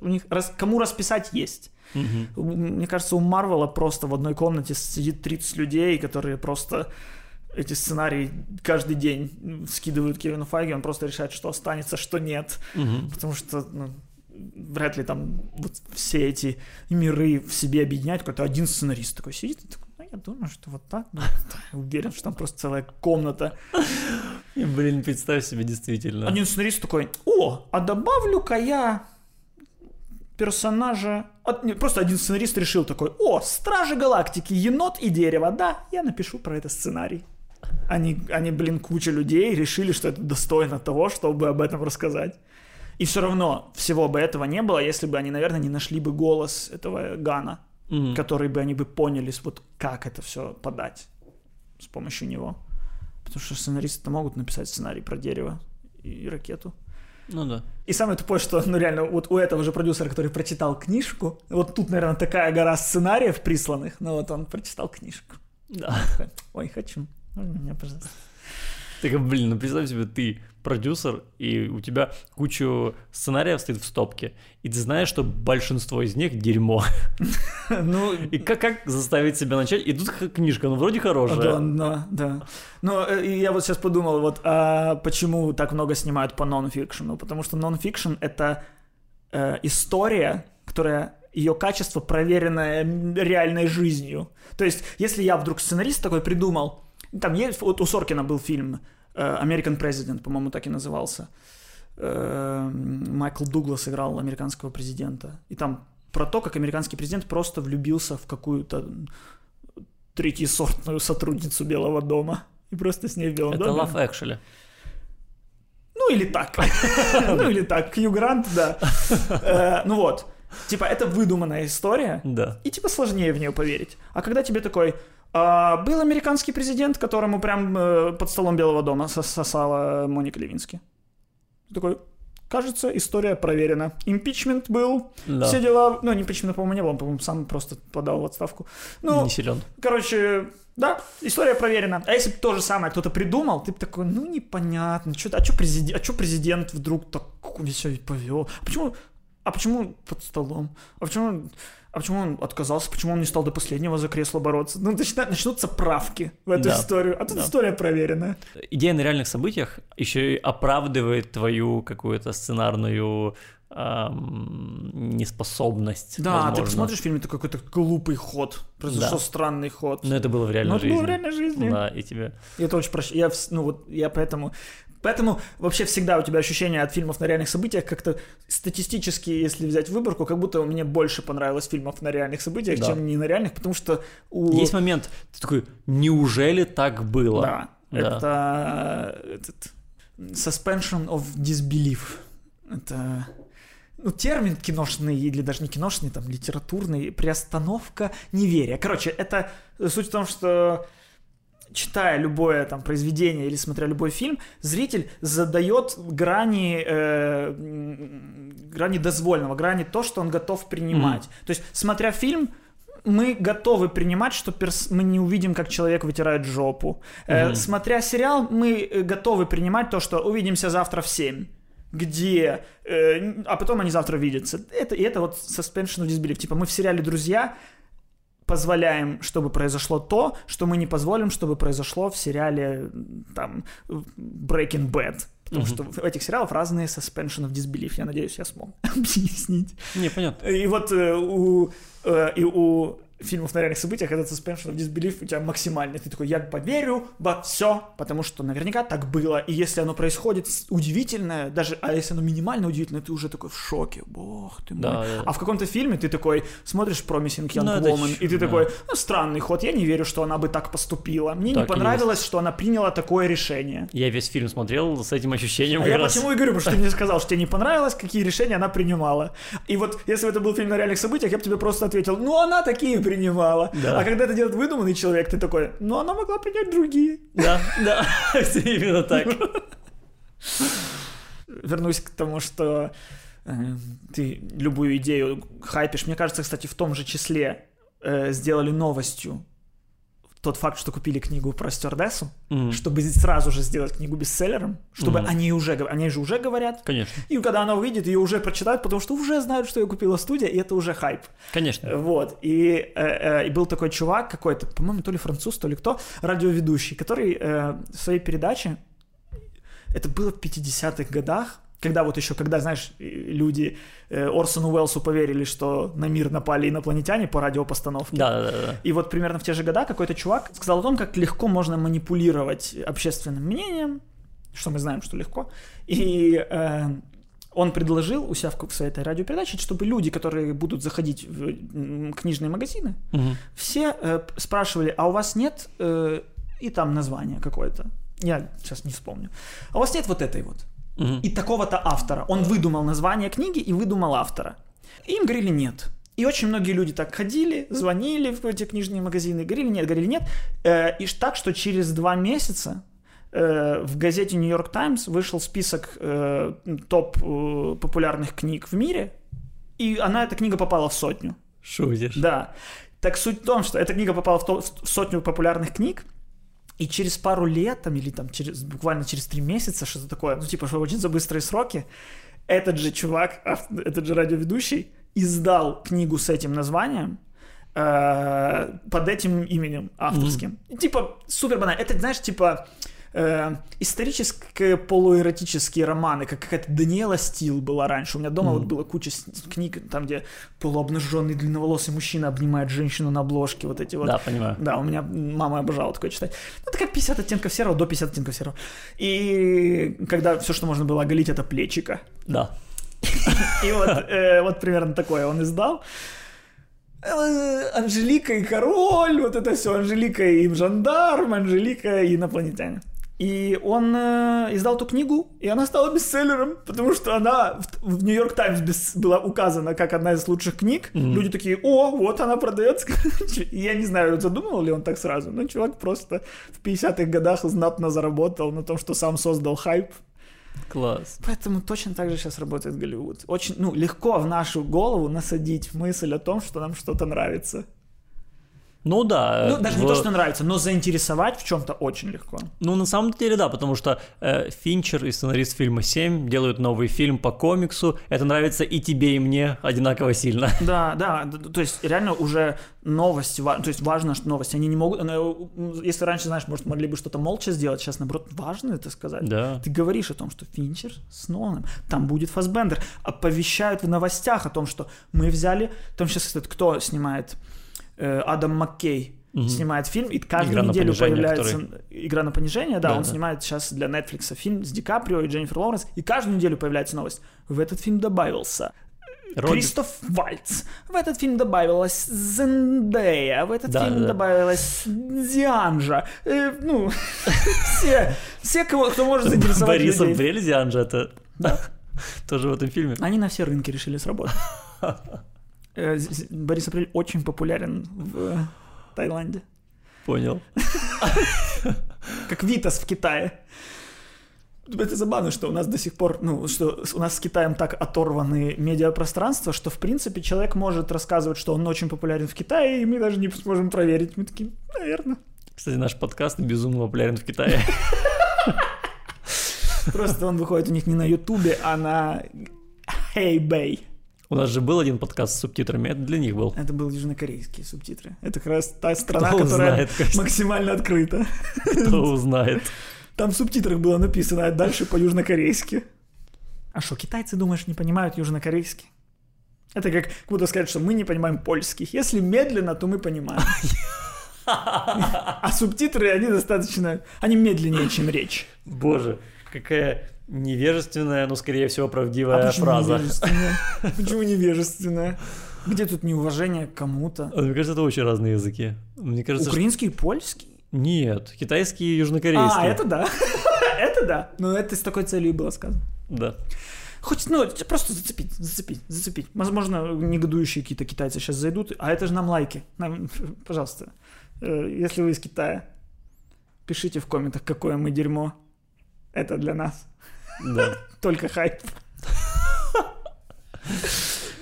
Speaker 2: у них кому расписать есть.
Speaker 1: Мгм.
Speaker 2: У- Мне кажется, у Марвела просто в одной комнате сидит 30 людей, которые просто эти сценарии каждый день скидывают Кевину Файге, он просто решает, что останется, что нет.
Speaker 1: Мгм.
Speaker 2: Потому что ну, вряд ли там вот все эти миры в себе объединять. Какой-то один сценарист такой сидит и такой, ну, я думаю, что вот так. Ну, уверен, что там просто целая комната.
Speaker 1: И, Блин, представь себе, действительно.
Speaker 2: Один сценарист такой, о, а добавлю-ка я персонажа... от- не, Просто один сценарист решил такой, о, Стражи Галактики, енот и дерево, да, я напишу про это сценарий. Они, они, блин, куча людей решили, что это достойно того, чтобы об этом рассказать. И все равно всего бы этого не было, если бы они, наверное, не нашли бы голос этого Гана,
Speaker 1: Мгм.
Speaker 2: который бы они бы поняли, вот как это все подать с помощью него. Потому что сценаристы могут написать сценарий про дерево и ракету.
Speaker 1: Ну да.
Speaker 2: И самое тупое, что, ну реально, вот у этого же продюсера, который прочитал книжку, вот тут, наверное, такая гора сценариев присланных, но вот он прочитал книжку.
Speaker 1: Да.
Speaker 2: Ой, хочу. Меня, пожалуйста.
Speaker 1: Так, блин, ну представь себе, ты продюсер, и у тебя кучу сценариев стоит в стопке, и ты знаешь, что большинство из них дерьмо.
Speaker 2: Ну,
Speaker 1: И как, как заставить себя начать? И тут книжка, ну вроде
Speaker 2: да,
Speaker 1: хорошая.
Speaker 2: да, да. Но э, и я вот сейчас подумал, вот а почему так много снимают по нон-фикшену? Потому что нон-фикшн — это э, история, которая ее качество проверенное реальной жизнью. То есть, если я вдруг сценарист такой придумал, там есть, вот у Соркина был фильм э, American President, по-моему, так и назывался. э, Майкл Дуглас играл американского президента. И там про то, как американский президент просто влюбился в какую-то третьесортную сотрудницу Белого дома. И просто с ней в Белом
Speaker 1: Это
Speaker 2: доме.
Speaker 1: Love Actually.
Speaker 2: Ну или так. Ну или так. Кью Грант, да. Э, Ну вот. Типа, это выдуманная история,
Speaker 1: Да.
Speaker 2: и типа сложнее в нее поверить. А когда тебе такой, «А, был американский президент, которому прям э, под столом Белого дома сос- сосала Моника Левински. Такой, кажется, история проверена. Импичмент был,
Speaker 1: Да.
Speaker 2: все дела. Ну, не импичмента, по-моему, не было, он, по-моему, сам просто подал в отставку. Ну,
Speaker 1: Не силен.
Speaker 2: короче, да, история проверена. А если бы то же самое кто-то придумал, ты бы такой, ну, непонятно, что, а что президент, а чё президент вдруг так себя повел? А почему, а почему под столом? А почему, а почему он отказался? Почему он не стал до последнего за кресло бороться? Ну, начина- начнутся правки в эту
Speaker 1: Да.
Speaker 2: историю. А тут
Speaker 1: Да.
Speaker 2: история проверенная.
Speaker 1: Идея на реальных событиях еще и оправдывает твою какую-то сценарную ам, неспособность.
Speaker 2: Да,
Speaker 1: возможно.
Speaker 2: ты посмотришь в фильме, такой какой-то глупый ход. Произошел
Speaker 1: Да.
Speaker 2: странный ход.
Speaker 1: Но это было в реальной
Speaker 2: Но это
Speaker 1: жизни.
Speaker 2: было в реальной жизни.
Speaker 1: Да, и тебе...
Speaker 2: И это очень прощаю. Я, ну вот, я поэтому... Поэтому вообще всегда у тебя ощущение от фильмов на реальных событиях как-то статистически, если взять выборку, как будто мне больше понравилось фильмов на реальных событиях,
Speaker 1: Да.
Speaker 2: чем не на реальных, потому что у...
Speaker 1: Есть момент, ты такой, неужели так было?
Speaker 2: Да,
Speaker 1: Да.
Speaker 2: это этот, suspension of disbelief. Это ну, термин киношный, или даже не киношный, там, литературный, приостановка неверия. Короче, это суть в том, что читая любое там произведение или смотря любой фильм, зритель задает грани, э, грани дозвольного, грани то, что он готов принимать. То есть, смотря фильм, мы готовы принимать, что перс- мы не увидим, как человек вытирает жопу. Э,
Speaker 1: Мгм.
Speaker 2: смотря сериал, мы э, готовы принимать то, что увидимся завтра в 7 где, э, а потом они завтра видятся. Это, и это вот suspension of disbelief. Типа мы в сериале «Друзья» позволяем, чтобы произошло то, что мы не позволим, чтобы произошло в сериале там Breaking Bad. Потому
Speaker 1: Мгм.
Speaker 2: что в этих сериалах разные suspension of disbelief. Я надеюсь, я смог объяснить.
Speaker 1: Не, понятно.
Speaker 2: И вот э, у, э, и у фильмов на реальных событиях этот suspension of disbelief у тебя максимальный. Ты такой, я поверю во все, потому что наверняка так было. И если оно происходит удивительное, даже, а если оно минимально удивительное, ты уже такой в шоке. Бог ты мой.
Speaker 1: Да, да.
Speaker 2: А в каком-то фильме ты такой смотришь Promising Young
Speaker 1: Ну,
Speaker 2: Woman,
Speaker 1: ч-
Speaker 2: и ты
Speaker 1: да.
Speaker 2: такой, ну, странный ход, я не верю, что она бы так поступила. Мне
Speaker 1: Так
Speaker 2: не понравилось, что она приняла такое решение.
Speaker 1: Я весь фильм смотрел с этим ощущением
Speaker 2: А я
Speaker 1: раз.
Speaker 2: почему и говорю, потому что ты мне сказал, что тебе не понравилось, какие решения она принимала. И вот если бы это был фильм на реальных событиях, я бы тебе просто ответил, ну она такие принимала.
Speaker 1: Да.
Speaker 2: А когда это делает выдуманный человек, ты такой, ну она могла принять другие.
Speaker 1: Да, да, именно так.
Speaker 2: Вернусь к тому, что э, ты любую идею хайпишь. Мне кажется, кстати, в том же числе э, сделали новостью тот факт, что купили книгу про стюардессу,
Speaker 1: Мгм.
Speaker 2: чтобы сразу же сделать книгу бестселлером, чтобы
Speaker 1: Мгм.
Speaker 2: они уже, они же уже говорят,
Speaker 1: Конечно,
Speaker 2: И когда она увидит, ее уже прочитают, потому что уже знают, что ее купила студия, и это уже хайп.
Speaker 1: конечно.
Speaker 2: Вот. И, э, э, и был такой чувак какой-то, по-моему, то ли француз, то ли кто, радиоведущий, который э, в своей передаче, это было в 50-х годах, когда вот еще, когда, знаешь, люди э, Орсону Уэллсу поверили, что на мир напали инопланетяне по радиопостановке.
Speaker 1: Да, да, да.
Speaker 2: И вот примерно в те же года какой-то чувак сказал о том, как легко можно манипулировать общественным мнением, что мы знаем, что легко. И э, он предложил у себя в, в своей этой радиопередаче, чтобы люди, которые будут заходить в книжные магазины,
Speaker 1: Мгм.
Speaker 2: все э, спрашивали, а у вас нет э, и там название какое-то. Я сейчас не вспомню. А у вас нет вот этой вот И такого-то автора. Он выдумал название книги и выдумал автора. И им говорили нет. И очень многие люди так ходили, звонили в эти книжные магазины, говорили нет, говорили нет. Э, и так, что через два месяца э, в газете New York Times вышел список э, топ популярных книг в мире, и она, эта книга попала в сотню.
Speaker 1: Шутишь.
Speaker 2: Да. Так суть в том, что эта книга попала в, то- в сотню популярных книг, и через пару лет, там, или там через, буквально через три месяца, что-то такое, ну, типа, что очень за быстрые сроки, этот же чувак, этот же радиоведущий, издал книгу с этим названием, э, под этим именем авторским. И, Типа, супер банально. Это, знаешь, типа, э, исторические полуэротические романы, как какая-то Даниэла Стил была раньше. У меня дома
Speaker 1: Мгм.
Speaker 2: вот была куча книг, там, где полуобнаженный длинноволосый мужчина обнимает женщину на обложке, вот эти вот.
Speaker 1: Да, понимаю.
Speaker 2: Да, у меня мама обожала такое читать. Ну, это как 50 оттенков серого до 50 оттенков серого. И когда все, что можно было оголить, это плечика.
Speaker 1: Да.
Speaker 2: И вот, э, вот примерно такое он издал. Э, Анжелика и король, вот это все, Анжелика и жандарм, Анжелика и инопланетяне. И он э, издал эту книгу, и она стала бестселлером, потому что она в, в Нью-Йорк Таймс была указана как одна из лучших книг.
Speaker 1: Мгм.
Speaker 2: Люди такие, о, вот она продается. И я не знаю, задумал ли он так сразу, но чувак просто в 50-х годах знатно заработал на том, что сам создал хайп.
Speaker 1: Класс.
Speaker 2: Поэтому точно так же сейчас работает Голливуд. Очень, ну, легко в нашу голову насадить мысль о том, что нам что-то нравится.
Speaker 1: Ну да.
Speaker 2: Ну, даже не
Speaker 1: в-
Speaker 2: то, что нравится, но заинтересовать в чем-то очень легко.
Speaker 1: Ну, на самом деле, да, потому что э, Финчер и сценарист фильма 7 делают новый фильм по комиксу. Это нравится и тебе, и мне одинаково сильно.
Speaker 2: Да, да, то есть реально уже новости, ва- то есть важно, что новости, они не могут, если раньше, знаешь, может, могли бы что-то молча сделать, сейчас, наоборот, важно это сказать.
Speaker 1: Да.
Speaker 2: Ты говоришь о том, что Финчер с Ноланом, там будет Фасбендер, оповещают в новостях о том, что мы взяли, там сейчас, кто снимает, Адам Маккей
Speaker 1: Мгм.
Speaker 2: снимает фильм, и каждую
Speaker 1: «Игра
Speaker 2: неделю
Speaker 1: понижение»,
Speaker 2: появляется «Игра на понижение», да,
Speaker 1: Да,
Speaker 2: он
Speaker 1: да.
Speaker 2: снимает сейчас для Netflix фильм с Ди Каприо и Дженнифер Лоуренс, и каждую неделю появляется новость. В этот фильм добавился
Speaker 1: Робби-
Speaker 2: Кристоф Вальц. В этот фильм добавилась Зендея. В этот
Speaker 1: Да,
Speaker 2: фильм
Speaker 1: да.
Speaker 2: добавилась Дианжа. Э, ну, все, все кого, кто может заинтересовать
Speaker 1: Бориса
Speaker 2: людей.
Speaker 1: Брельзи, Анжа, это тоже в этом фильме.
Speaker 2: Они на все рынки решили сработать. Э, Борис Апрель очень популярен в э, Таиланде.
Speaker 1: Понял.
Speaker 2: Как Витас в Китае. Это забавно, что у нас до сих пор, ну, что у нас с Китаем так оторваны медиапространства, что, в принципе, человек может рассказывать, что он очень популярен в Китае, и мы даже не сможем проверить. Мы такие, наверное.
Speaker 1: Кстати, наш подкаст безумно популярен в Китае.
Speaker 2: Просто он выходит у них не на Ютубе, а на Hey Bay.
Speaker 1: У нас же был один подкаст с субтитрами, это для них был.
Speaker 2: Это были южнокорейские субтитры. Это как раз та страна,
Speaker 1: Кто
Speaker 2: которая
Speaker 1: узнает,
Speaker 2: максимально открыта.
Speaker 1: Кто узнает.
Speaker 2: Там в субтитрах было написано, а дальше по-южнокорейски. А что, китайцы, думаешь, не понимают южнокорейский? Это как, как будто сказать, что мы не понимаем польский. Если медленно, то мы понимаем. А субтитры, они достаточно... Они медленнее, чем речь.
Speaker 1: Боже, какая невежественная, но, скорее всего,
Speaker 2: А
Speaker 1: правдивая
Speaker 2: почему
Speaker 1: фраза.
Speaker 2: невежественная? Почему невежественная? Где тут неуважение к кому-то?
Speaker 1: А, Мне кажется, это очень разные языки. Мне кажется, что...
Speaker 2: Украинский и польский?
Speaker 1: Нет, китайский и южнокорейский.
Speaker 2: А, это да. Это да. Но это с такой целью и было сказано.
Speaker 1: Да.
Speaker 2: Хоть, ну, просто зацепить, зацепить, зацепить. Возможно, негодующие какие-то китайцы сейчас зайдут, а это же нам лайки. Нам, пожалуйста, э, если вы из Китая, пишите в комментах, какое мы дерьмо. Это для нас.
Speaker 1: Да.
Speaker 2: Только хайп.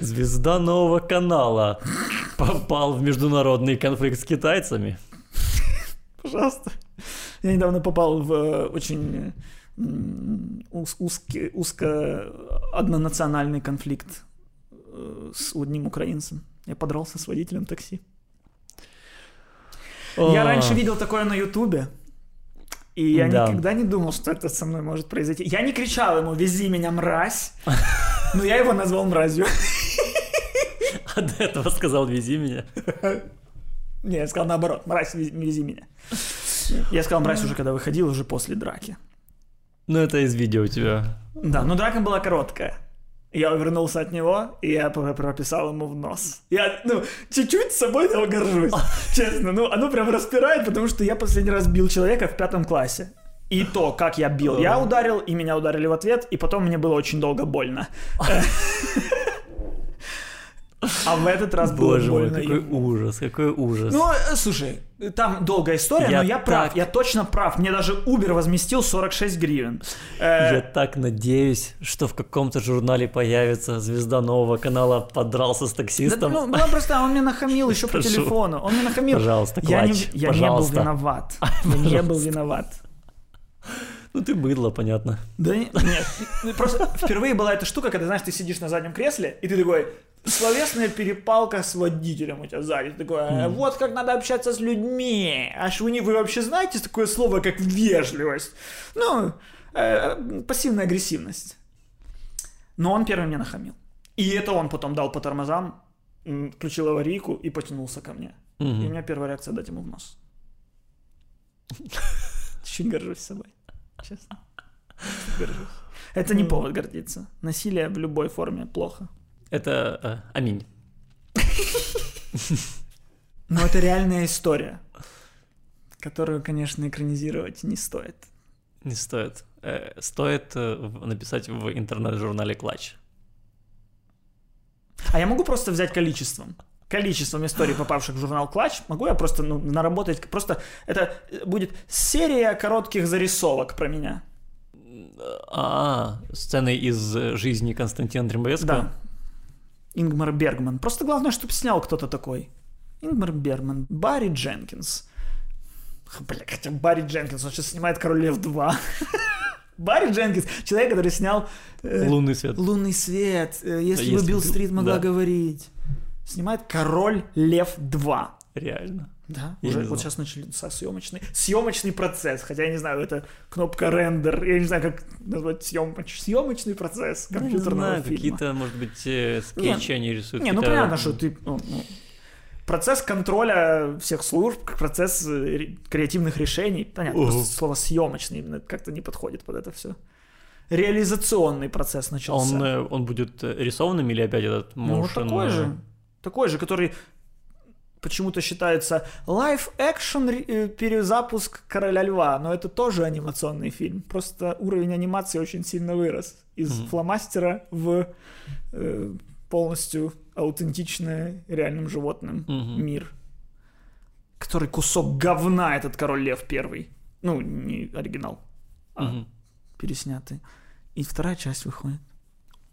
Speaker 1: Звезда нового канала попал в международный конфликт с китайцами.
Speaker 2: Пожалуйста. Я недавно попал в э, очень узкий, узко однонациональный конфликт э, с одним украинцем. Я подрался с водителем такси. Я
Speaker 1: А,
Speaker 2: раньше видел такое на Ютубе. И я
Speaker 1: Да.
Speaker 2: никогда не думал, что это со мной может произойти. Я не кричал ему «Вези меня, мразь!» Но я его назвал мразью.
Speaker 1: А до этого сказал «вези меня».
Speaker 2: Не, я сказал наоборот «Мразь, вези, вези меня». Я сказал «мразь» уже когда выходил, уже после драки.
Speaker 1: Ну, это из видео у тебя.
Speaker 2: Да, но драка была короткая. Я увернулся от него, и я про- прописал ему в нос. Я, ну, чуть-чуть с собой того горжусь, честно. Ну, оно прям распирает, потому что я последний раз бил человека в пятом классе. И то, как я бил. Я ударил, и меня ударили в ответ, и потом мне было очень долго больно. А в этот раз было
Speaker 1: Боже мой,
Speaker 2: больно.
Speaker 1: какой
Speaker 2: ему.
Speaker 1: ужас, какой ужас.
Speaker 2: Ну, э, слушай, там долгая история,
Speaker 1: Я
Speaker 2: но я прав,
Speaker 1: так-
Speaker 2: я точно прав. Мне даже Uber возместил 46 гривен. Э,
Speaker 1: Я так надеюсь, что в каком-то журнале появится звезда нового канала подрался с
Speaker 2: Да,
Speaker 1: таксистом.
Speaker 2: ну, ну, просто он мне нахамил еще по телефону. Он мне нахамил.
Speaker 1: Пожалуйста,
Speaker 2: я не, я не был
Speaker 1: пожалуйста.
Speaker 2: виноват. Я не был виноват.
Speaker 1: Ну ты быдло, понятно.
Speaker 2: Да не- нет. Ну, Просто впервые была эта штука, когда, знаешь, ты сидишь на заднем кресле, и ты такой, Словесная перепалка с водителем у тебя сзади. Такое, вот как надо общаться с людьми. Аж вы, не, вы вообще знаете такое слово, как вежливость? Ну, э, пассивная агрессивность. Но он первый мне нахамил. И это он потом дал по тормозам, включил аварийку и потянулся ко мне. И у меня первая реакция дать ему в нос. Чуть горжусь собой. Честно. Горжусь. Это не повод гордиться. Насилие в любой форме плохо.
Speaker 1: Это э, аминь.
Speaker 2: Но это реальная история, которую, конечно, экранизировать не стоит.
Speaker 1: Не стоит. Э, стоит э, написать в интернет-журнале Клатч.
Speaker 2: А я могу просто взять количеством. Количеством историй, попавших в журнал Клатч, могу я просто ну, наработать, просто это будет серия коротких зарисовок про меня.
Speaker 1: А, сцены из э, жизни Константина Дрембовецкого?
Speaker 2: Да. Ингмар Бергман. Просто главное, чтобы снял кто-то такой. Ингмар Бергман. Барри Дженкинс. Бля, хотя Барри Дженкинс, он сейчас снимает Король Лев 2. Барри Дженкинс, человек, который снял э,
Speaker 1: Лунный свет.
Speaker 2: Лунный свет, э, если, бы Билл Стрит могла
Speaker 1: да.
Speaker 2: говорить. Снимает Король Лев 2.
Speaker 1: Реально.
Speaker 2: Да,
Speaker 1: Я
Speaker 2: уже
Speaker 1: не
Speaker 2: вот сейчас начался съемочный, съемочный процесс, хотя я не знаю, это кнопка рендер, я не знаю, как назвать съемоч, съемочный процесс
Speaker 1: Ну, не
Speaker 2: компьютерного
Speaker 1: знаю,
Speaker 2: фильма.
Speaker 1: какие-то, может быть, э, скетчи они рисуют.
Speaker 2: Не, ну понятно, что ты... ну, ну, процесс контроля всех служб, процесс э, ре- креативных решений. Понятно, просто слово съемочный именно как-то не подходит под это все. Реализационный процесс начался.
Speaker 1: он, э, он будет рисованным или опять этот
Speaker 2: ну, вот
Speaker 1: motion?
Speaker 2: такой же. Такой же, который почему-то считается э, перезапуск Короля Льва, но это тоже анимационный фильм. Просто уровень анимации очень сильно вырос. Из
Speaker 1: Мгм.
Speaker 2: фломастера в э, полностью аутентичный реальным животным
Speaker 1: Мгм.
Speaker 2: мир. Который кусок говна этот Король Лев первый. Ну, не оригинал, а
Speaker 1: Мгм.
Speaker 2: переснятый. И вторая часть выходит.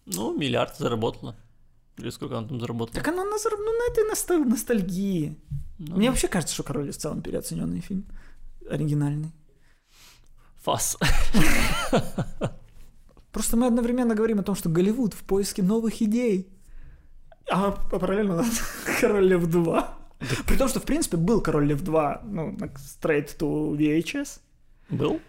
Speaker 1: Ну, миллиард заработала. Или сколько она там заработала?
Speaker 2: Так оно на, ну, на этой ностал- ностальгии.
Speaker 1: Ну,
Speaker 2: Мне вообще кажется, что Король в целом переоцененный фильм. Оригинальный.
Speaker 1: Фас.
Speaker 2: Просто мы одновременно говорим о том, что Голливуд в поиске новых идей. А параллельно у нас Король Лев 2. При том, что, в принципе, был Король Лев 2, ну, straight to VHS.
Speaker 1: Был?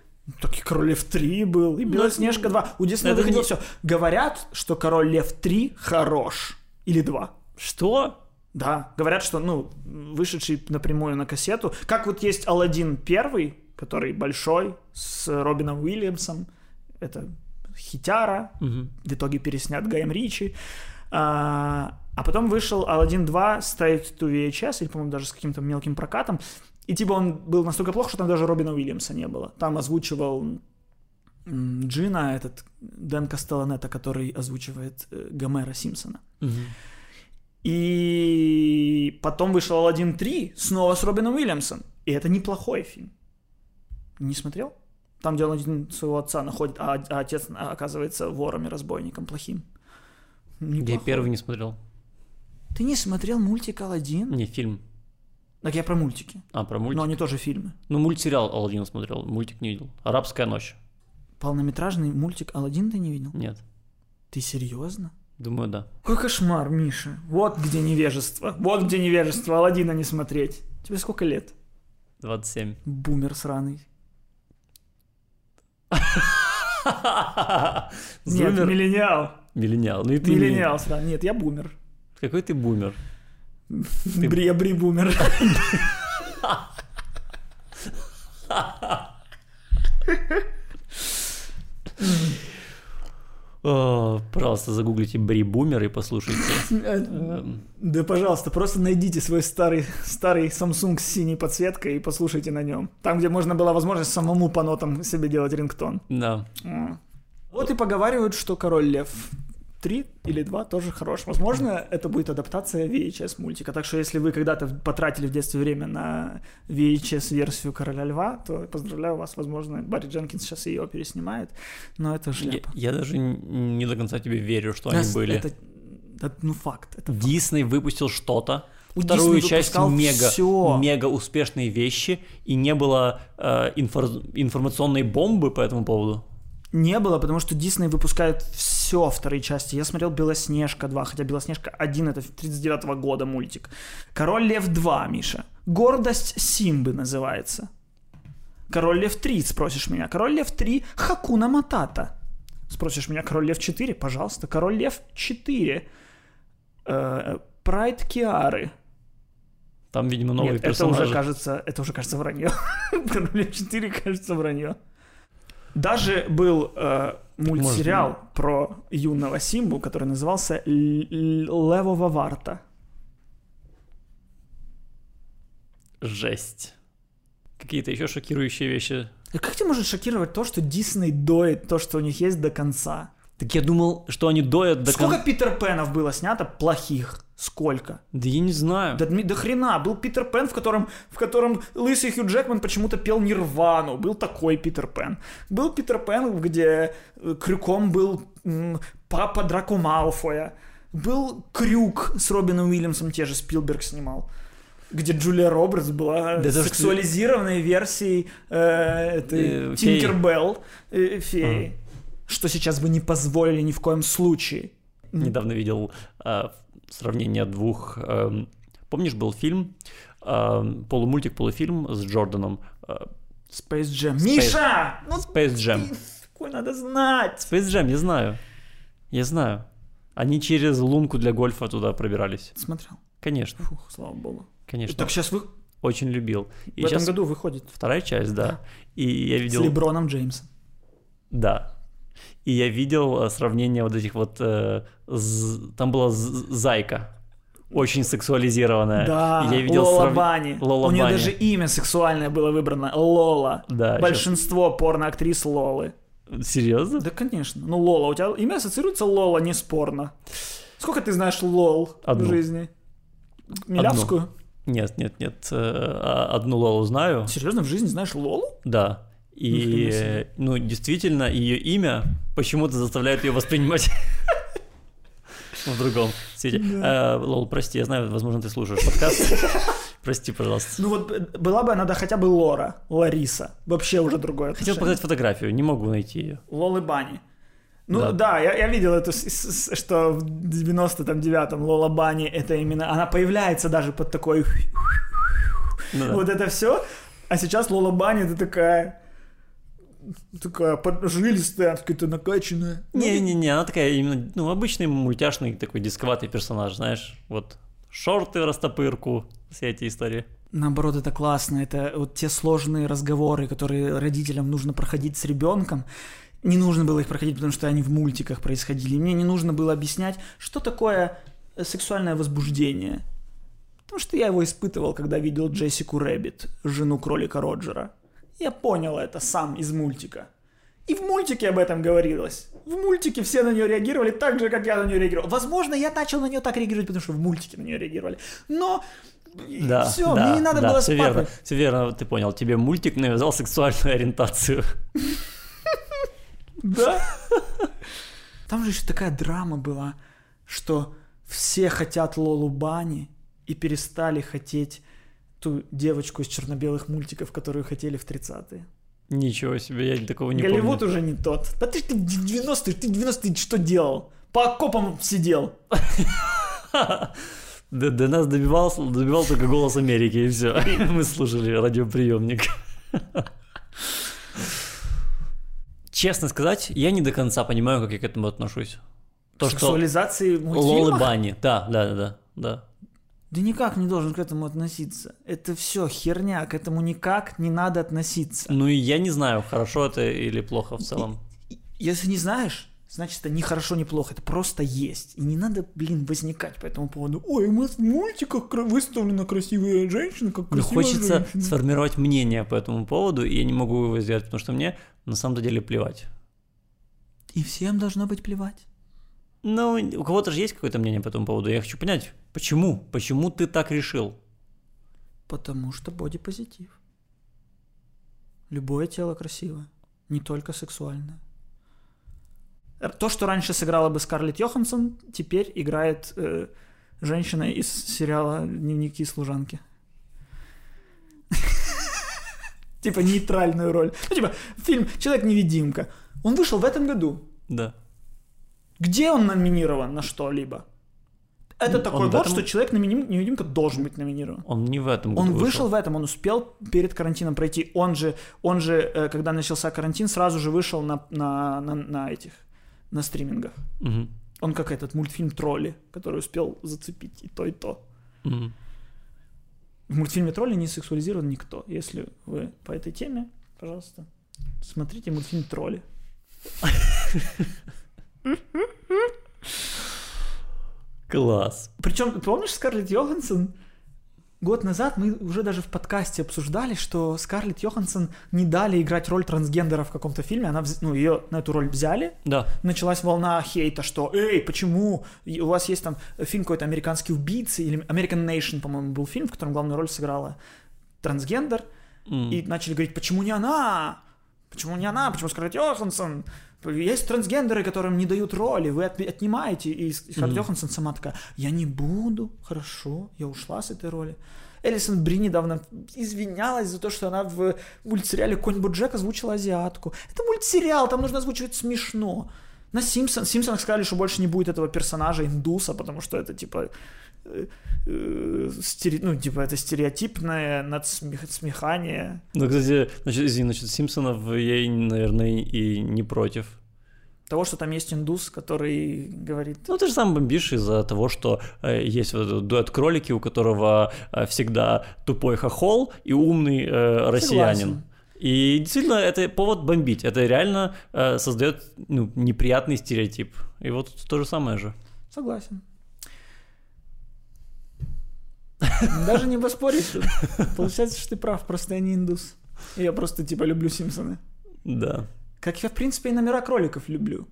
Speaker 2: Так и Король Лев 3 был, и
Speaker 1: Ну,
Speaker 2: Белоснежка 2. У Диснея выходило
Speaker 1: не-
Speaker 2: все. Говорят, что Король Лев 3 хорош. Или 2.
Speaker 1: Что?
Speaker 2: Да, говорят, что, ну, вышедший напрямую на кассету. Как вот есть Алладин первый, который большой, с Робином Уильямсом. Это хитяра,
Speaker 1: Мгм.
Speaker 2: в итоге переснят Гаем Ричи. А, а потом вышел Aladdin 2 straight to VHS, или, по-моему, даже с каким-то мелким прокатом. И типа он был настолько плох, что там даже Робина Уильямса не было. Там озвучивал Джина, этот Дэн Кастелланета, который озвучивает э, Гомера Симпсона. И потом вышел Aladdin 3 снова с Робином Уильямсом. И это неплохой фильм. Не смотрел? Там, где Аладдин своего отца находит, а, а отец оказывается вором и разбойником плохим.
Speaker 1: Я
Speaker 2: Неплохой.
Speaker 1: первый не смотрел.
Speaker 2: Ты не смотрел мультик Аладдин?
Speaker 1: Не, фильм.
Speaker 2: Так я про мультики.
Speaker 1: А, про мультик.
Speaker 2: Но они тоже фильмы.
Speaker 1: Ну, мультсериал Алладин смотрел, мультик не видел. Арабская ночь.
Speaker 2: Полнометражный мультик Аладдин ты не видел?
Speaker 1: Нет.
Speaker 2: Ты серьезно?
Speaker 1: Думаю, да.
Speaker 2: Какой кошмар, Миша. Вот где невежество. Вот где невежество. Аладдина не смотреть. Тебе сколько лет?
Speaker 1: 27.
Speaker 2: Бумер сраный. Нет, миллениал.
Speaker 1: Миллениал. Ну и ты
Speaker 2: Миллениал сраный. Нет, я бумер.
Speaker 1: Какой ты бумер?
Speaker 2: Я бри бумер.
Speaker 1: О, пожалуйста, загуглите Бри Бумер и послушайте. Эм,
Speaker 2: Да, пожалуйста, просто найдите свой старый, старый Samsung с синей подсветкой и послушайте на нем. Там, где можно была возможность самому по нотам себе делать рингтон.
Speaker 1: Да.
Speaker 2: Вот и поговаривают, что Король Лев 3 или 2 тоже хорош. Возможно, это будет адаптация VHS мультика. Так что если вы когда-то потратили в детстве время на VHS-версию Короля Льва, то поздравляю вас. Возможно, Барри Дженкинс сейчас ее переснимает. Но это
Speaker 1: Я,
Speaker 2: шляпа.
Speaker 1: я даже н- не до конца тебе верю, что они
Speaker 2: Да,
Speaker 1: были.
Speaker 2: Это, это, ну, факт. Это
Speaker 1: Дисней выпустил что-то,
Speaker 2: У
Speaker 1: вторую
Speaker 2: Дисней
Speaker 1: часть мега,
Speaker 2: всё.
Speaker 1: мега успешные вещи, и не было э, инфор- информационной бомбы по этому поводу.
Speaker 2: Не было, потому что Дисней выпускает все вторые части. Я смотрел «Белоснежка 2», хотя «Белоснежка 1» — это 39 года мультик. «Король Лев 2», Миша. «Гордость Симбы» называется. «Король Лев 3», спросишь меня. «Король Лев 3» — «Хакуна Матата». Спросишь меня, «Король Лев 4», пожалуйста. «Король Лев 4». Э, «Прайд Киары».
Speaker 1: Там, видимо, новые
Speaker 2: Нет,
Speaker 1: персонажи.
Speaker 2: это уже кажется, это уже кажется вранье. Король Лев 4 кажется вранье. Даже был э, мультсериал
Speaker 1: можно.
Speaker 2: про юного Симбу, который назывался Л- Л- Левова Варта.
Speaker 1: Жесть. Какие-то еще шокирующие вещи.
Speaker 2: И как тебя может шокировать то, что Дисней доит то, что у них есть до конца?
Speaker 1: Так я думал, что они доят до
Speaker 2: Сколько
Speaker 1: кон-
Speaker 2: Питер Пенов было снято плохих? Сколько?
Speaker 1: Да я не знаю.
Speaker 2: Да, до хрена. Был Питер Пен, в котором, в котором лысый Хью Джекман почему-то пел Нирвану. Был такой Питер Пен. Был Питер Пен, где э, крюком был м, папа Драко Малфоя. Был Крюк с Робином Уильямсом, те же Спилберг снимал. Где Джулия Робертс была
Speaker 1: Да то, что-
Speaker 2: сексуализированной версией э, этой
Speaker 1: Э, феи.
Speaker 2: Тинкербелл э, феи. Что сейчас бы не позволили ни в коем случае.
Speaker 1: Недавно видел а, сравнение двух... эм, помнишь, был фильм, эм, полумультик, полуфильм с Джорданом? э,
Speaker 2: Space Jam. Миша! Ну,
Speaker 1: Space Jam.
Speaker 2: такое надо знать.
Speaker 1: Space Jam, я знаю. Я знаю. Они через лунку для гольфа туда пробирались.
Speaker 2: Смотрел.
Speaker 1: Конечно,
Speaker 2: Фух, слава богу.
Speaker 1: конечно.
Speaker 2: Так сейчас вы...
Speaker 1: Очень любил. И
Speaker 2: в этом году выходит.
Speaker 1: вторая часть, да. И я
Speaker 2: С
Speaker 1: видел...
Speaker 2: Леброном Джеймсом.
Speaker 1: Да. И я видел э, сравнение вот этих вот... э, Там была зайка. Очень сексуализированная.
Speaker 2: Да,
Speaker 1: я видел
Speaker 2: Лола
Speaker 1: срав-
Speaker 2: Бани.
Speaker 1: Лола
Speaker 2: У нее
Speaker 1: Бани.
Speaker 2: даже имя сексуальное было выбрано. Лола.
Speaker 1: Да,
Speaker 2: Большинство порноактрис Лолы.
Speaker 1: Серьезно?
Speaker 2: Да, конечно. Ну, Лола. У тебя имя ассоциируется Лола, не спорно. Сколько ты знаешь Лол
Speaker 1: Одну.
Speaker 2: в жизни? Милявскую?
Speaker 1: Нет, нет, нет. э, а, Одну Лолу знаю.
Speaker 2: Серьезно, в жизни знаешь Лолу?
Speaker 1: Да. И, ну, действительно, ее имя почему-то заставляет ее воспринимать в другом свете. Э, Лол, прости, я знаю, возможно, ты слушаешь подкаст. Прости, пожалуйста.
Speaker 2: Ну вот э, была бы она, да, хотя бы Лора, Лариса. Вообще уже другое
Speaker 1: Хотел показать фотографию, не могу найти ее.
Speaker 2: Лолы Бани. Ну да,
Speaker 1: Да.
Speaker 2: я, я видел с- что в 99-м Лола Бани это именно, она появляется даже под такой,
Speaker 1: Ну да.
Speaker 2: вот это все, а сейчас Лола Бани это такая, такая жилистая, какая-то накачанная. Ну,
Speaker 1: Не-не-не, она такая именно, ну, обычный мультяшный такой дисковатый персонаж, знаешь, вот шорты в растопырку, все эти истории.
Speaker 2: Наоборот, это классно. Это вот те сложные разговоры, которые родителям нужно проходить с ребенком. Не нужно было их проходить, потому что они в мультиках происходили. Мне не нужно было объяснять, что такое сексуальное возбуждение. Потому что я его испытывал, когда видел Джессику Рэббит, жену кролика Роджера. Я понял это сам из мультика. И в мультике об этом говорилось. В мультике все на нее реагировали так же, как я на нее реагировал. Возможно, я начал на нее так реагировать, потому что в мультике на нее реагировали. Но
Speaker 1: Да,
Speaker 2: все,
Speaker 1: да,
Speaker 2: мне не надо
Speaker 1: да,
Speaker 2: было
Speaker 1: все
Speaker 2: с папой.
Speaker 1: верно, все верно, ты понял. Тебе мультик навязал сексуальную ориентацию.
Speaker 2: Да? Там же еще такая драма была, что все хотят Лолу Бани и перестали хотеть ту девочку из черно-белых мультиков, которую хотели в 30-е.
Speaker 1: Ничего себе, я такого не
Speaker 2: Голливуд
Speaker 1: помню.
Speaker 2: уже не тот. Да ты, ты в 90-е, ты в 90-е что делал? По окопам сидел.
Speaker 1: До, до нас добивался, добивал только голос Америки, и все. Мы слушали радиоприемник. Честно сказать, я не до конца понимаю, как я к этому отношусь. То, что
Speaker 2: Сексуализации в
Speaker 1: Лолы? Бани, да, да, да, да.
Speaker 2: Да никак не должен к этому относиться. Это все херня, к этому никак не надо относиться.
Speaker 1: Ну и я не знаю, хорошо это или плохо в целом.
Speaker 2: Если не знаешь, значит, это не хорошо, не плохо, это просто есть. И не надо, блин, возникать по этому поводу. Ой, у нас в мультиках выставлена красивая женщина, как
Speaker 1: Мне
Speaker 2: красивая
Speaker 1: хочется
Speaker 2: женщина.
Speaker 1: сформировать мнение по этому поводу, и я не могу его сделать, потому что мне на самом деле плевать.
Speaker 2: И всем должно быть плевать.
Speaker 1: Ну, у кого-то же есть какое-то мнение по этому поводу. Я хочу понять, почему? Почему ты так решил?
Speaker 2: Потому что бодипозитив. Любое тело красивое, не только сексуальное. То, что раньше сыграла бы Скарлетт Йоханссон, теперь играет э, женщина из сериала «Дневники служанки». Типа нейтральную роль. Ну, типа, фильм «Человек-невидимка». Он вышел в этом году.
Speaker 1: Да.
Speaker 2: Где он номинирован на что-либо? Это
Speaker 1: Он
Speaker 2: такой год,
Speaker 1: этом-
Speaker 2: что человек невидимка должен быть номинирован.
Speaker 1: Он не в этом
Speaker 2: Он
Speaker 1: году
Speaker 2: вышел в этом, он успел перед карантином пройти. Он же, он же, э, когда начался карантин, сразу же вышел на, на, на, на этих, на стримингах.
Speaker 1: Мгм.
Speaker 2: Он как этот мультфильм «Тролли», который успел зацепить и то, и то.
Speaker 1: Мгм.
Speaker 2: В мультфильме «Тролли» не сексуализирован никто. Если вы по этой теме, пожалуйста, смотрите мультфильм «Тролли».
Speaker 1: Класс.
Speaker 2: Причем, помнишь Скарлетт Йоханссон? Год назад мы уже даже в подкасте обсуждали, что Скарлетт Йоханссон не дали играть роль трансгендера в каком-то фильме. Она, ну, ее на эту роль взяли.
Speaker 1: Да.
Speaker 2: Началась волна хейта, что «Эй, почему? У вас есть там фильм какой-то «Американский убийцы» или «American Nation», по-моему, был фильм, в котором главную роль сыграла трансгендер.
Speaker 1: М.
Speaker 2: И начали говорить, почему не она? Почему не она? Почему Скарлетт Йоханссон? Есть трансгендеры, которым не дают роли, вы от- отнимаете. И Скарлетт
Speaker 1: Мгм.
Speaker 2: Йоханссон сама такая, я не буду, хорошо, я ушла с этой роли. Элисон Бри недавно извинялась за то, что она в мультсериале «Конь Боджек» озвучила азиатку. Это мультсериал, там нужно озвучивать смешно. На Симпсон, Симпсонах сказали, что больше не будет этого персонажа индуса, потому что это типа э, э, стере- ну, типа, это стереотипное надсмехание.
Speaker 1: Ну, кстати, значит, извини, насчет Симпсонов я, наверное, и не против.
Speaker 2: Того, что там есть индус, который говорит...
Speaker 1: Ну, ты же сам бомбишь из-за того, что э, есть вот этот дуэт кролики, у которого э, всегда тупой хохол и умный э, россиянин.
Speaker 2: Согласен.
Speaker 1: И действительно, это повод бомбить. Это реально э, создает ну, неприятный стереотип. И вот то же самое же.
Speaker 2: Согласен. Даже не поспоришь. Получается, что ты прав, просто я не индус. Я просто, типа, люблю Симпсоны.
Speaker 1: Да.
Speaker 2: Как я, в принципе, и номера кроликов люблю.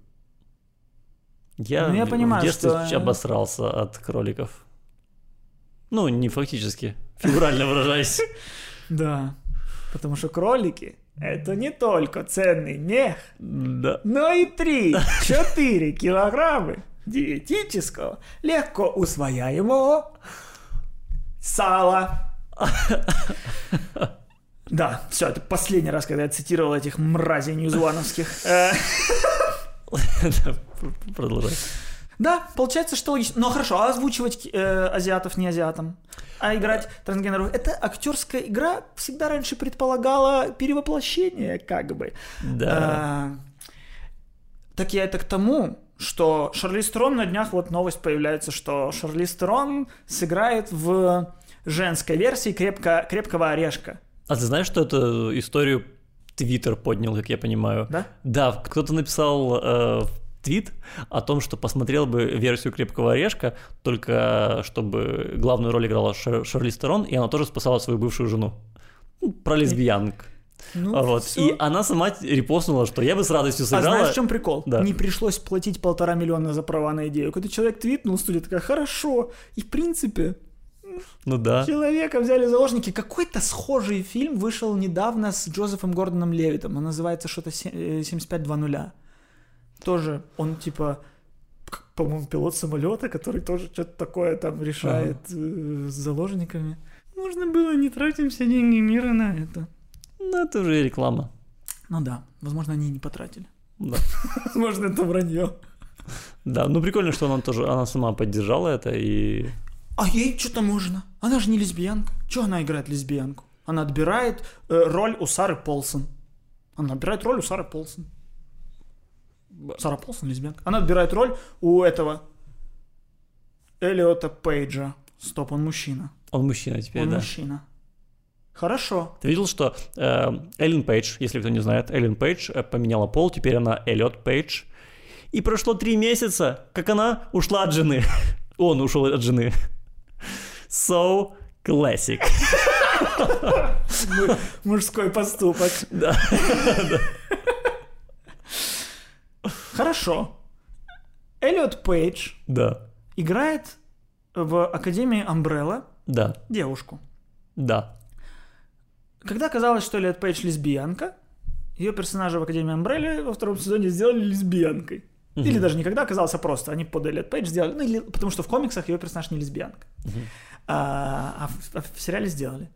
Speaker 1: Я,
Speaker 2: Ну, я
Speaker 1: в-
Speaker 2: понимаю,
Speaker 1: в детстве
Speaker 2: что-
Speaker 1: обосрался от кроликов. Ну, не фактически, фигурально выражаясь.
Speaker 2: Да. Потому что кролики — это не только ценный мех,
Speaker 1: Да.
Speaker 2: но и 3-4 килограммы диетического, легко усвояемого сала. Да, все, это последний раз, когда я цитировал этих мразей ньюзвановских. Э,
Speaker 1: Продолжай.
Speaker 2: Да, получается, что логично. Но хорошо, а озвучивать э, азиатов не азиатам, а играть трансгендеров. Это актерская игра всегда раньше предполагала перевоплощение, как бы.
Speaker 1: Да.
Speaker 2: А, так я это к тому, что Шарлиз Терон на днях вот новость появляется, что Шарлиз Терон сыграет в женской версии крепко, крепкого орешка.
Speaker 1: А ты знаешь, что эту историю Твиттер поднял, как я понимаю?
Speaker 2: Да?
Speaker 1: Да, кто-то написал э, в твит о том, что посмотрел бы версию «Крепкого орешка», только чтобы главную роль играла Шар- Шарлиз Терон, и она тоже спасала свою бывшую жену. Ну, Про лесбиянок.
Speaker 2: Ну,
Speaker 1: А вот. И она сама репостнула, что я бы с радостью
Speaker 2: А
Speaker 1: сыграла.
Speaker 2: знаешь, в чем прикол?
Speaker 1: Да.
Speaker 2: Не пришлось платить полтора миллиона за права на идею. Когда человек твитнул, студия такая, хорошо. И в принципе,
Speaker 1: Ну да.
Speaker 2: человека взяли заложники. Какой-то схожий фильм вышел недавно с Джозефом Гордоном Левитом. Он называется что-то се- э, 7520. Тоже он типа, по-моему, пилот самолета, который тоже что-то такое там решает э, с заложниками. Нужно было не тратить все деньги мира на это.
Speaker 1: Ну, это уже реклама.
Speaker 2: Ну да, возможно, они и не потратили.
Speaker 1: Да.
Speaker 2: Возможно, это вранье.
Speaker 1: да, ну прикольно, что она тоже, она сама поддержала это и...
Speaker 2: А ей что-то можно. Она же не лесбиянка. Чего она играет лесбиянку? Она отбирает э, роль у Сары Полсон. Она отбирает роль у Сары Полсон. Сара Полсон лесбиянка. Она отбирает роль у этого Элиота Пейджа. Стоп, он мужчина.
Speaker 1: Он мужчина теперь,
Speaker 2: он
Speaker 1: да.
Speaker 2: мужчина. Хорошо.
Speaker 1: Ты видел, что э, Эллен Пейдж, если кто не знает, Эллен Пейдж э, поменяла пол, теперь она Эллиот Пейдж. И прошло три месяца, как она ушла от жены. Он ушел от жены. So classic.
Speaker 2: Му- Мужской поступок.
Speaker 1: Да.
Speaker 2: Хорошо. Элиот Пейдж
Speaker 1: Да.
Speaker 2: играет в Академии Umbrella
Speaker 1: Да.
Speaker 2: девушку.
Speaker 1: Да.
Speaker 2: Когда оказалось, что Элиот Пейдж лесбиянка, ее персонажа в Академии Umbrella во втором сезоне сделали лесбиянкой.
Speaker 1: Мгм.
Speaker 2: Или даже не когда оказался а просто, они под Элиот Пейдж сделали, ну или потому что в комиксах ее персонаж не лесбиянка.
Speaker 1: Мгм.
Speaker 2: А, а в, а в сериале сделали.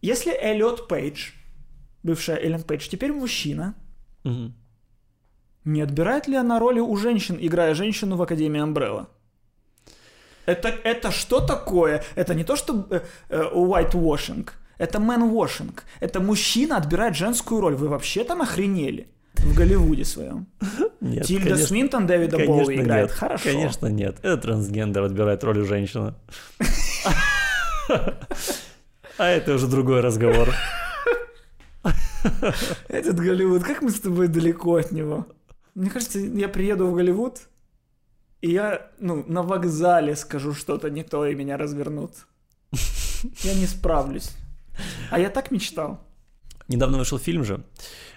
Speaker 2: Если Эллиот Пейдж, бывшая Эллен Пейдж, теперь мужчина,
Speaker 1: Мгм.
Speaker 2: Не отбирает ли она роли у женщин, играя женщину в Академии Umbrella? Это, это что такое? Это не то, что э, э, whitewashing, это man-washing. Это мужчина отбирает женскую роль. Вы вообще там охренели? В Голливуде своем.
Speaker 1: Нет,
Speaker 2: Тильда
Speaker 1: конечно-
Speaker 2: Свинтон Дэвида
Speaker 1: конечно,
Speaker 2: Боуи играет.
Speaker 1: нет.
Speaker 2: Хорошо.
Speaker 1: Конечно нет. Это трансгендер отбирает роль женщины. А это уже другой разговор.
Speaker 2: Этот Голливуд, как мы с тобой далеко от него? Мне кажется, я приеду в Голливуд, и я, ну, на вокзале скажу что-то не то, и меня развернут. Я не справлюсь. А я так мечтал.
Speaker 1: Недавно вышел фильм же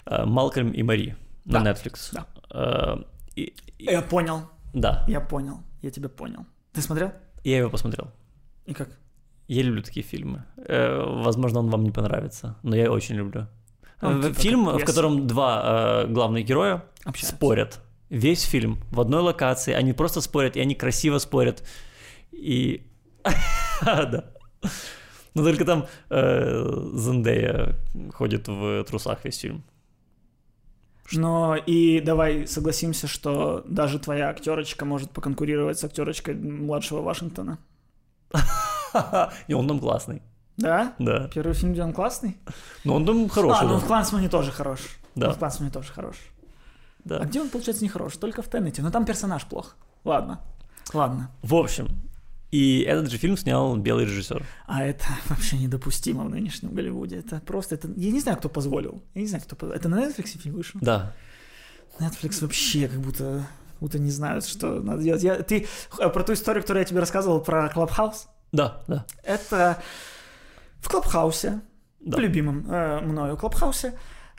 Speaker 1: э, «Малкольм и Мари» на
Speaker 2: Да,
Speaker 1: Netflix.
Speaker 2: да.
Speaker 1: Э, и- и-
Speaker 2: Я понял,
Speaker 1: Да,
Speaker 2: я понял, я тебя понял. Ты смотрел?
Speaker 1: я его посмотрел.
Speaker 2: И как?
Speaker 1: Я люблю такие фильмы. Э, Возможно, он вам не понравится, но я очень люблю.
Speaker 2: Ну,
Speaker 1: Э,
Speaker 2: типа
Speaker 1: Фильм,
Speaker 2: как
Speaker 1: в
Speaker 2: пьеса.
Speaker 1: котором два э, главных героя
Speaker 2: Общаются.
Speaker 1: спорят. Весь фильм в одной локации. Они просто спорят, и они красиво спорят. И... Да. Но только там э, Зендея ходит в трусах весь фильм.
Speaker 2: Но и давай согласимся, что даже твоя актерочка может поконкурировать с актерочкой младшего Вашингтона.
Speaker 1: И он там классный.
Speaker 2: Да?
Speaker 1: Да.
Speaker 2: Первый фильм, где он классный?
Speaker 1: Но он там хороший.
Speaker 2: а, ну
Speaker 1: да.
Speaker 2: в Клансмане тоже хорош.
Speaker 1: Да.
Speaker 2: Ну, в Клансмане тоже хорош.
Speaker 1: Да.
Speaker 2: А где он, получается, не хорош? Только в Теннете. Но там персонаж плох. Ладно. Ладно.
Speaker 1: В общем, и этот же фильм снял белый режиссер.
Speaker 2: А это вообще недопустимо в нынешнем Голливуде. Это просто... Это... Я не знаю, кто позволил. Я не знаю, кто позволил. Это на Netflix фильм вышел?
Speaker 1: Да.
Speaker 2: Netflix вообще как будто... как будто не знают, что надо делать. Я... Ты э, про ту историю, которую я тебе рассказывал про Clubhouse?
Speaker 1: Да, да.
Speaker 2: Это в Clubhouse е,
Speaker 1: Да.
Speaker 2: в любимом э, мною Clubhouse е,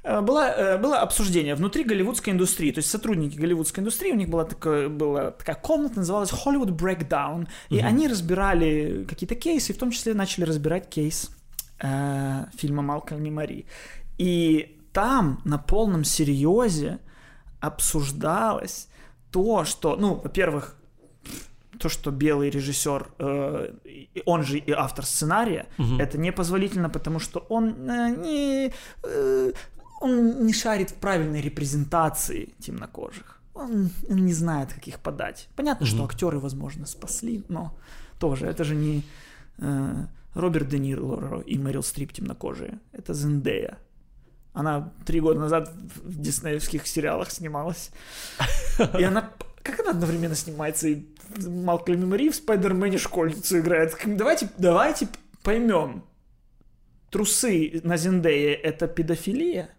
Speaker 2: э, было, э, было обсуждение внутри голливудской индустрии. То есть сотрудники голливудской индустрии, у них была, такая, была такая комната, называлась Hollywood Breakdown. И они разбирали какие-то кейсы, в том числе начали разбирать кейс э, фильма «Малкольм и Мари». И там на полном серьезе обсуждалось то, что, ну, во-первых, то, что белый режиссер, э, он же и автор сценария,
Speaker 1: Мгм.
Speaker 2: это непозволительно, потому что он э, не, э, он не шарит в правильной репрезентации темнокожих. Он, не знает, как их подать. Понятно, что
Speaker 1: Мгм.
Speaker 2: актеры, возможно, спасли, но тоже это же не э, Роберт Де Ниро и Мэрил Стрип темнокожие. Это Зендея. Она три года назад в диснеевских сериалах снималась. И она... Как она одновременно снимается и Малкольм Мари в Спайдермене школьницу играет? Давайте, давайте поймем. Трусы на Зендее — это педофилия?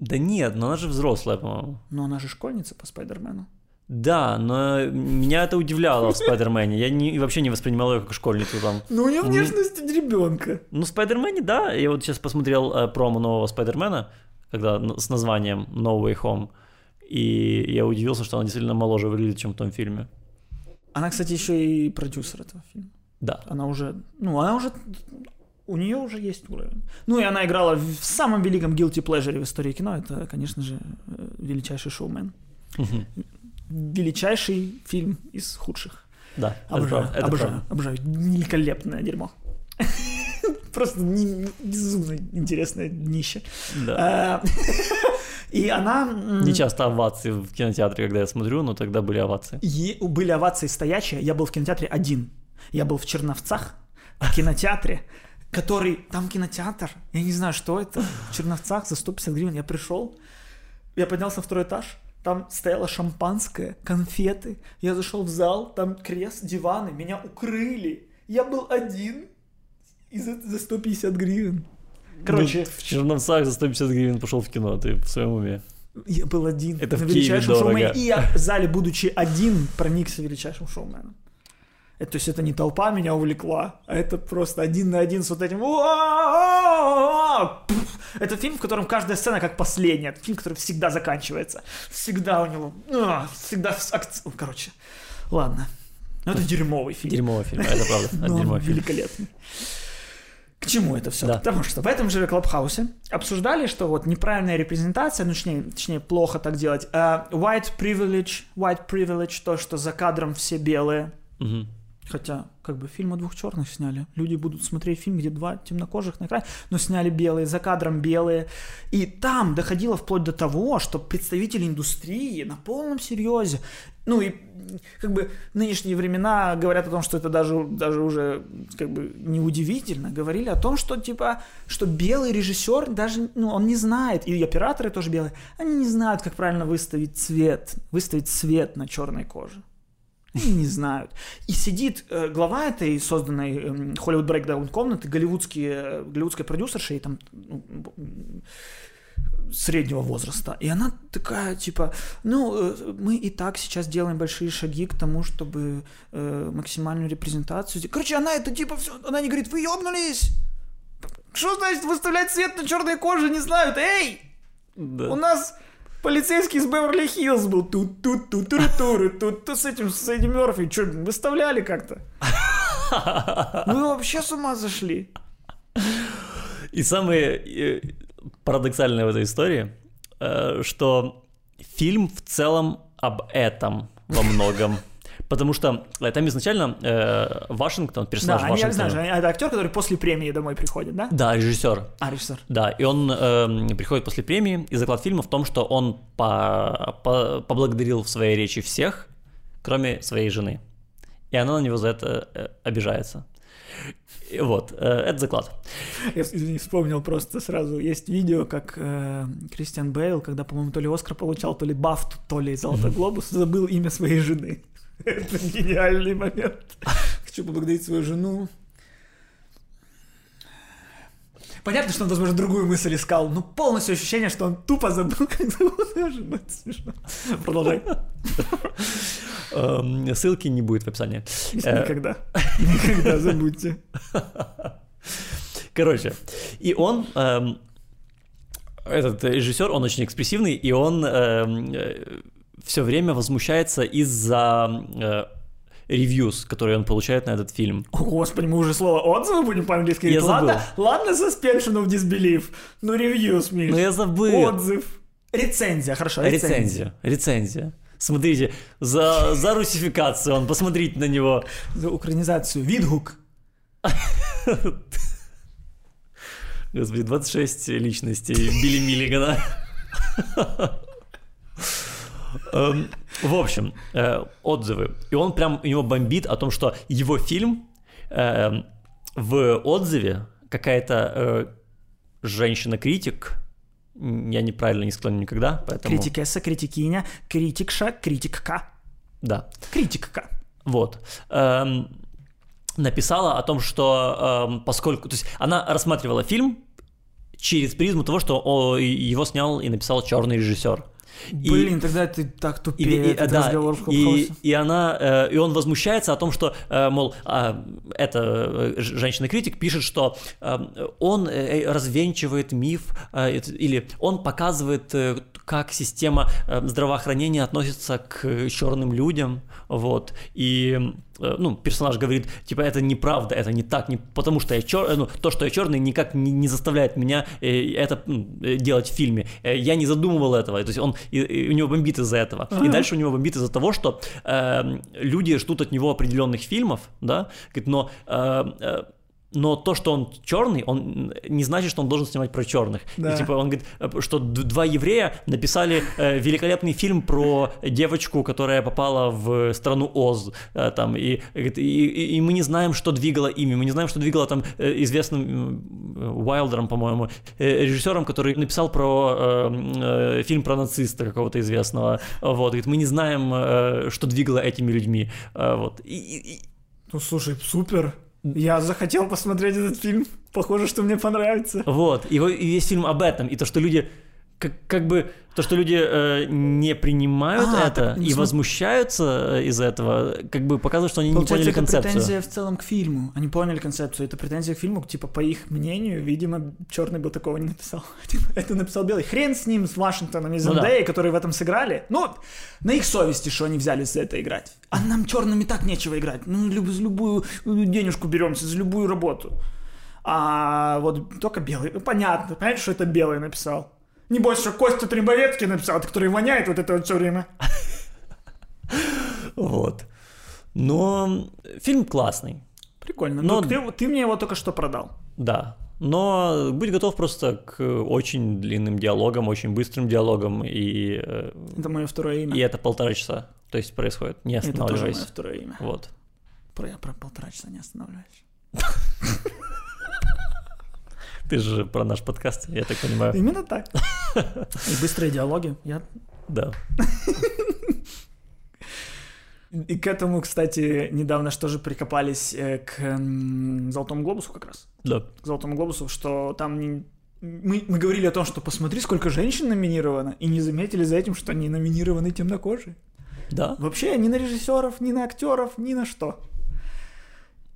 Speaker 1: Да нет, но она же взрослая, по-моему.
Speaker 2: Но она же школьница по Спайдермену.
Speaker 1: Да, но меня это удивляло в Спайдермене. Я не, вообще не воспринимал ее как школьницу там.
Speaker 2: Ну, у нее внешность ребенка.
Speaker 1: Ну, в Спайдермене, да. Я вот сейчас посмотрел э, промо нового Спайдермена, когда н- с названием No Way Home. И я удивился, что она действительно моложе выглядит, чем в том фильме.
Speaker 2: Она, кстати, еще и продюсер этого фильма.
Speaker 1: Да.
Speaker 2: Она уже, ну, она уже, у нее уже есть уровень. Ну, и она играла в самом великом guilty pleasure в истории кино. Это, конечно же, э, величайший шоумен.
Speaker 1: Мгм.
Speaker 2: Величайший фильм из худших.
Speaker 1: Да, это
Speaker 2: Обожаю,
Speaker 1: это
Speaker 2: обожаю,
Speaker 1: правда.
Speaker 2: обожаю. Великолепное дерьмо. Просто безумно интересное днище.
Speaker 1: Да.
Speaker 2: И она...
Speaker 1: Не часто овации в кинотеатре, когда я смотрю, но тогда были овации.
Speaker 2: Е- были овации стоячие. Я был в кинотеатре один. Я был в Черновцах, в кинотеатре, который... Там кинотеатр, я не знаю, что это. В Черновцах за 150 гривен я пришел, я поднялся на второй этаж, там стояло шампанское, конфеты. Я зашел в зал, там крест, диваны, меня укрыли. Я был один и за, за 150 гривен. Короче,
Speaker 1: Ну, в Черновцах за 150 гривен пошел в кино, ты в своем уме.
Speaker 2: Я был один.
Speaker 1: Это в Киеве дорого.
Speaker 2: шоумене. И я в зале, будучи один, проникся величайшим шоуменом. Это, то есть это не толпа меня увлекла, а это просто один на один с вот этим. Это фильм, в котором каждая сцена как последняя. Это фильм, который всегда заканчивается. Всегда у него... а, Всегда... Ну, Короче, ладно. Ну, это дерьмовый фильм.
Speaker 1: Дерьмовый фильм, это правда. Это
Speaker 2: он
Speaker 1: дерьмовый фильм.
Speaker 2: великолепный. К чему это все?
Speaker 1: Да.
Speaker 2: Потому что в этом же Клабхаусе обсуждали, что вот неправильная репрезентация, ну, точнее, точнее плохо так делать, а white privilege, white privilege, то, что за кадром все белые,
Speaker 1: Мгм.
Speaker 2: Хотя, как бы фильм о двух черных сняли. Люди будут смотреть фильм, где два темнокожих на экране, но сняли белые, за кадром белые. И там доходило вплоть до того, что представители индустрии на полном серьезе, ну и как бы нынешние времена говорят о том, что это даже, даже уже как бы неудивительно, говорили о том, что типа, что белый режиссер даже, ну, он не знает, и операторы тоже белые, они не знают, как правильно выставить цвет, выставить цвет на черной коже. Они не знают. И сидит э, глава этой созданной э, Hollywood Breakdown комнаты, голливудские, э, голливудская продюсерша, и там ну, среднего возраста. И она такая, типа, ну, э, мы и так сейчас делаем большие шаги к тому, чтобы э, максимальную репрезентацию. Короче, она это типа все, она не говорит, вы ёбнулись! Что значит выставлять цвет на черной коже, не знают? Эй!
Speaker 1: Да.
Speaker 2: У нас полицейский из Беверли Хиллз был тут тут тут тут тут тут тут с этим с этим Мерфи что выставляли как-то? Мы вообще с ума зашли.
Speaker 1: И самое э, парадоксальное в этой истории, э, что фильм в целом об этом во многом. Потому что э, там изначально э, Вашингтон, персонаж
Speaker 2: Да, они, я
Speaker 1: Вашингтона.
Speaker 2: знаю, это актер, который после премии домой приходит, да?
Speaker 1: Да, режиссер.
Speaker 2: А, режиссер.
Speaker 1: Да, и он э, приходит после премии, и заклад фильма в том, что он по- по- поблагодарил в своей речи всех, кроме своей жены. И она на него за это э, обижается. И вот, э, это заклад.
Speaker 2: Я, извини, вспомнил просто сразу. Есть видео, как э, Кристиан Бейл, когда, по-моему, то ли Оскар получал, то ли Бафту, то ли Золотой Глобус, забыл имя своей жены. Это гениальный момент. Хочу поблагодарить свою жену. Понятно, что он, возможно, другую мысль искал, но полностью ощущение, что он тупо забыл, как зовут свою жену. Это смешно. Продолжай.
Speaker 1: Эм, Ссылки не будет в описании. Э,
Speaker 2: Никогда. Никогда забудьте.
Speaker 1: Короче, и он, эм, этот режиссер, он очень экспрессивный, и он все время возмущается из-за э, ревьюз, которые он получает на этот фильм.
Speaker 2: О, Господи, мы уже слово отзывы будем по-английски
Speaker 1: Я
Speaker 2: говорить. Ладно, ладно, suspension of disbelief. Ну, ревью, Миш.
Speaker 1: Ну я забыл.
Speaker 2: Отзыв. Рецензия, хорошо, рецензия.
Speaker 1: Рецензия. Рецензия. Смотрите, за, за русификацию он, посмотрите на него.
Speaker 2: За украинизацию. Відгук.
Speaker 1: Господи, 26 личностей Билли Миллигана. Эм, В общем, э, отзывы. И он прям, у него бомбит о том, что его фильм эм, в отзыве какая-то э, женщина-критик, я неправильно не склонен никогда, поэтому...
Speaker 2: Критикеса, критикиня, критикша, критикка.
Speaker 1: Да.
Speaker 2: Критикка.
Speaker 1: Вот. Эм, написала о том, что поскольку... То есть она рассматривала фильм через призму того, что его снял и написал черный режиссер. И-
Speaker 2: Блин, тогда ты так
Speaker 1: и,
Speaker 2: тупее,
Speaker 1: и-
Speaker 2: этот
Speaker 1: да,
Speaker 2: разговор в
Speaker 1: и, и она, э, и он возмущается о том, что, э, мол, а, эта э, женщина-критик пишет, что э, он э, развенчивает миф, э, или он показывает, э, как система здравоохранения относится к черным людям, вот, и, ну, персонаж говорит, типа, это неправда, это не так, не, потому что я чер, ну, то, что я черный, никак не, не заставляет меня э, это э, делать в фильме, Э, я не задумывал этого, то есть он, и, и у него бомбит из-за этого, и дальше у него бомбит из-за того, что э, люди ждут от него определенных фильмов, да, говорит, но э, э, но то, что он черный, он не значит, что он должен снимать про черных.
Speaker 2: Да.
Speaker 1: И типа он говорит, э, что два еврея написали э, великолепный фильм про девочку, которая попала в страну Оз, э, там и, говорит, и, и- мы не знаем, что двигало ими, мы не знаем, что двигало там э, известным Уайлдером, по-моему, э, режиссером, который написал про э, э, фильм про нациста какого-то известного. Вот, говорит, мы не знаем, э, что двигало этими людьми. Э, вот. И- и-
Speaker 2: Ну, слушай, супер. Я захотел посмотреть этот фильм. Похоже, что мне понравится.
Speaker 1: Вот, и, и весь фильм об этом, и то, что люди как, как бы то, что люди э, не принимают
Speaker 2: А,
Speaker 1: это
Speaker 2: так, ну,
Speaker 1: и
Speaker 2: см-
Speaker 1: возмущаются э, из этого, как бы показывает, что они не
Speaker 2: Получается,
Speaker 1: поняли
Speaker 2: это
Speaker 1: концепцию.
Speaker 2: претензия в целом к фильму. Они поняли концепцию. Это претензия к фильму, типа, по их мнению, видимо, черный бы такого не написал. Типа, Это написал белый. Хрен с ним, с Вашингтоном и
Speaker 1: Ну да.
Speaker 2: Зендеей, которые в этом сыграли. Ну, на их совести, что они взялись за это играть. А нам черным и так нечего играть. Ну, люб- за любую денежку беремся, за любую работу. А вот только белый. Ну, понятно, понятно, что это белый написал. Не что Костя Требовецкий написал, который воняет вот это вот все время.
Speaker 1: Вот. Но фильм классный,
Speaker 2: Прикольно.
Speaker 1: Но-
Speaker 2: Но ты, ты мне его только что продал.
Speaker 1: да. Но будь готов просто к очень длинным диалогам, очень быстрым диалогам, и, э,
Speaker 2: Это мое второе имя.
Speaker 1: и это полтора часа, то есть происходит, не
Speaker 2: Это тоже мое
Speaker 1: останавливаясь.
Speaker 2: второе имя.
Speaker 1: Вот.
Speaker 2: Про я про полтора часа не останавливаюсь.
Speaker 1: Ты же про наш подкаст, я так понимаю.
Speaker 2: Именно так. И быстрые диалоги. Я...
Speaker 1: Да.
Speaker 2: И к этому, кстати, недавно что же прикопались э, к Золотому глобусу как раз.
Speaker 1: Да.
Speaker 2: К Золотому глобусу, что там не- мы, мы говорили о том, что посмотри, сколько женщин номинировано, и не заметили за этим, что они номинированы темнокожие.
Speaker 1: Да.
Speaker 2: Вообще ни на режиссеров, ни на актеров, ни на что.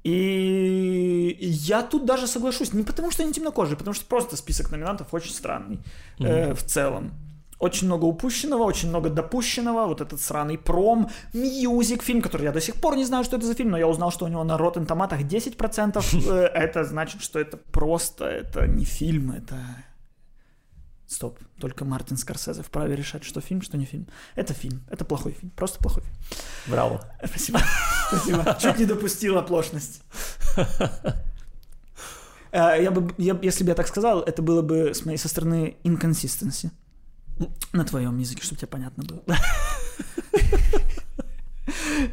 Speaker 2: И я тут даже соглашусь, не потому что они темнокожие, потому что просто список номинантов очень странный э, в целом. Очень много упущенного, очень много допущенного, вот этот сраный пром, мьюзик, фильм, который я до сих пор не знаю, что это за фильм, но я узнал, что у него на Rotten Томатах 10%, э, это значит, что это просто, это не фильм, это... Стоп, только Мартин Скорсезе вправе решать, что фильм, что не фильм. Это фильм, это плохой фильм, просто плохой фильм.
Speaker 1: Браво.
Speaker 2: Спасибо. Спасибо. Чуть не допустил оплошность. Э, Я бы, я, если бы я так сказал, это было бы с моей со стороны inconsistency. На твоем языке, чтобы тебе понятно было.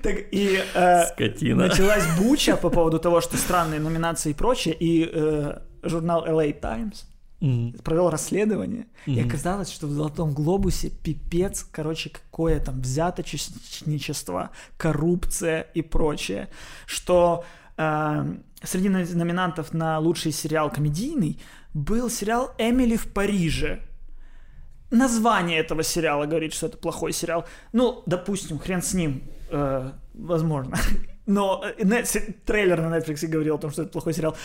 Speaker 2: Так и э,
Speaker 1: Скотина.
Speaker 2: началась буча по поводу того, что странные номинации и прочее, и э, журнал LA Times
Speaker 1: Мгм.
Speaker 2: провел расследование, и
Speaker 1: Мгм.
Speaker 2: оказалось, что в «Золотом глобусе» пипец, короче, какое там взяточничество, коррупция и прочее, что э, среди на- номинантов на лучший сериал комедийный был сериал «Эмили в Париже». Название этого сериала говорит, что это плохой сериал. Ну, допустим, хрен с ним, э, возможно. Но э, трейлер на Netflix говорил о том, что это плохой сериал.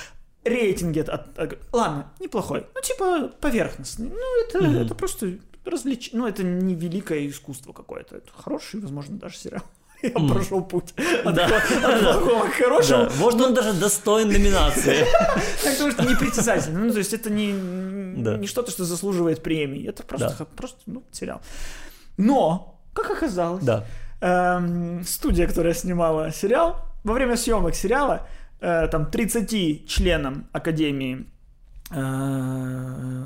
Speaker 2: Рейтинги от, от- от- ладно, неплохой, ну типа поверхностный. Ну это,
Speaker 1: Мгм.
Speaker 2: это просто развлеч... Ну это не великое искусство какое-то, это хороший, возможно, даже сериал. Я
Speaker 1: Мгм.
Speaker 2: прошел путь от,
Speaker 1: Да.
Speaker 2: от плохого к хорошему.
Speaker 1: Да. Может, он даже достоин номинации.
Speaker 2: Потому что непритязательно. Ну, то есть это не, не что-то, что заслуживает премии. Это просто, просто ну, сериал. Но, как оказалось, эм, студия, которая снимала сериал, во время съемок сериала э, там 30 членам Академии э,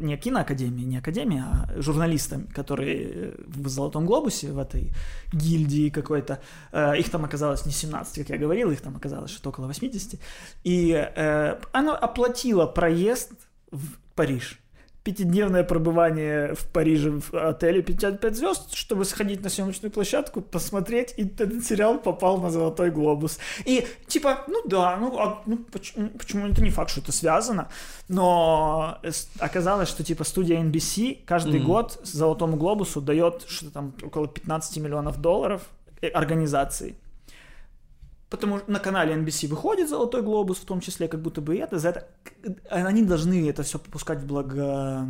Speaker 2: не киноакадемии, не академии, а журналистам, которые в Золотом Глобусе, в этой гильдии какой-то, э, их там оказалось не 17, как я говорил, их там оказалось что-то около 80, и э, она оплатила проезд в Париж. Пятидневное пребывание в Париже в отеле 55 звезд, чтобы сходить на съемочную площадку, посмотреть, и этот сериал попал на Золотой Глобус. И типа, ну да, ну, а, ну почему, почему это не факт, что это связано, но оказалось, что типа студия NBC каждый
Speaker 1: Мгм.
Speaker 2: год Золотому Глобусу дает что-то там около 15 миллионов долларов э, организации. Потому что на канале NBC выходит Золотой Глобус, в том числе, как будто бы это, за это они должны это все попускать в благо...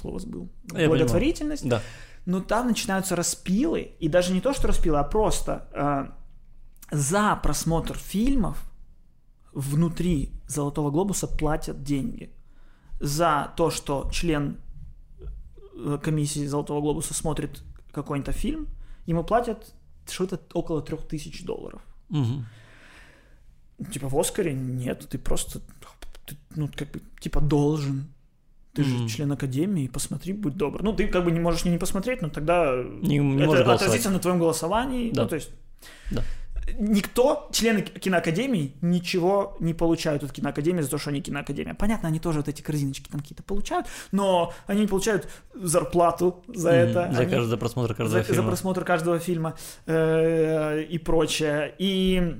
Speaker 2: Слово сбыл.
Speaker 1: Я
Speaker 2: Благотворительность.
Speaker 1: Да.
Speaker 2: Но там начинаются распилы, и даже не то, что распилы, а просто э, за просмотр фильмов внутри Золотого Глобуса платят деньги. За то, что член э, комиссии Золотого Глобуса смотрит какой-то фильм, ему платят что-то около трех тысяч долларов.
Speaker 1: Мгм.
Speaker 2: Типа в Оскаре нет, ты просто, ты, ну, как бы, типа должен. Ты же член Академии, посмотри, будь добр. Ну, ты как бы не можешь не посмотреть, но тогда
Speaker 1: Не, не
Speaker 2: это отразится на твоем голосовании.
Speaker 1: Да.
Speaker 2: Ну, то есть
Speaker 1: Да.
Speaker 2: Никто, члены киноакадемии, ничего не получают от киноакадемии за то, что они киноакадемия. Понятно, они тоже вот эти корзиночки там какие-то получают, но они не получают зарплату за это.
Speaker 1: За
Speaker 2: они-
Speaker 1: каждый просмотр каждого
Speaker 2: за, за
Speaker 1: фильма.
Speaker 2: просмотр каждого фильма э, и прочее. И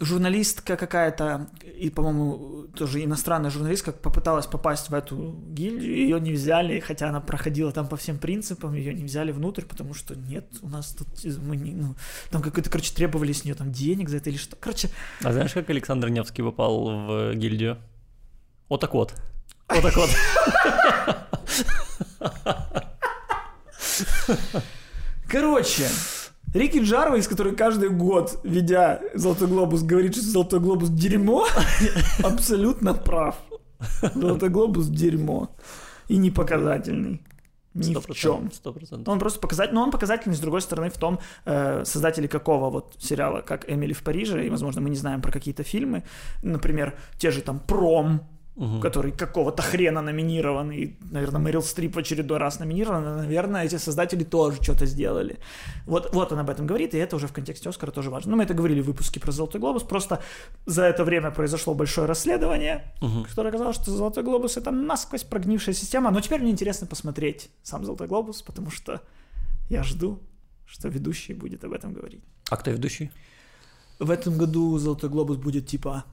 Speaker 2: журналистка какая-то, и, по-моему, тоже иностранная журналистка попыталась попасть в эту гильдию, ее не взяли, хотя она проходила там по всем принципам, ее не взяли внутрь, потому что нет, у нас тут мы не, ну, там какой-то, короче, требовали с нее там денег за это или что. Короче,
Speaker 1: А знаешь, как Александр Невский попал в гильдию? Вот так вот. Вот так вот.
Speaker 2: Короче, Рики Джарвейс, который каждый год, ведя «Золотой глобус», говорит, что «Золотой глобус» — дерьмо, абсолютно прав. «Золотой глобус» — дерьмо. И непоказательный. Ни в чем. Он просто показательный, но он показательный, с другой стороны, в том, э, создатели какого вот сериала, как «Эмили в Париже», и, возможно, мы не знаем про какие-то фильмы, например, те же там «Пром», угу. который какого-то хрена номинирован, и, наверное, Мэрил Стрип в очередной раз номинирован, наверное, эти создатели тоже что-то сделали. Вот, вот он об этом говорит, и это уже в контексте Оскара тоже важно. Ну, мы это говорили в выпуске про «Золотой глобус», просто за это время произошло большое расследование, угу. которое оказалось, что «Золотой глобус» — это насквозь прогнившая система, но теперь мне интересно посмотреть сам «Золотой глобус», потому что я жду, что ведущий будет об этом говорить.
Speaker 1: А кто ведущий?
Speaker 2: В этом году «Золотой глобус» будет типа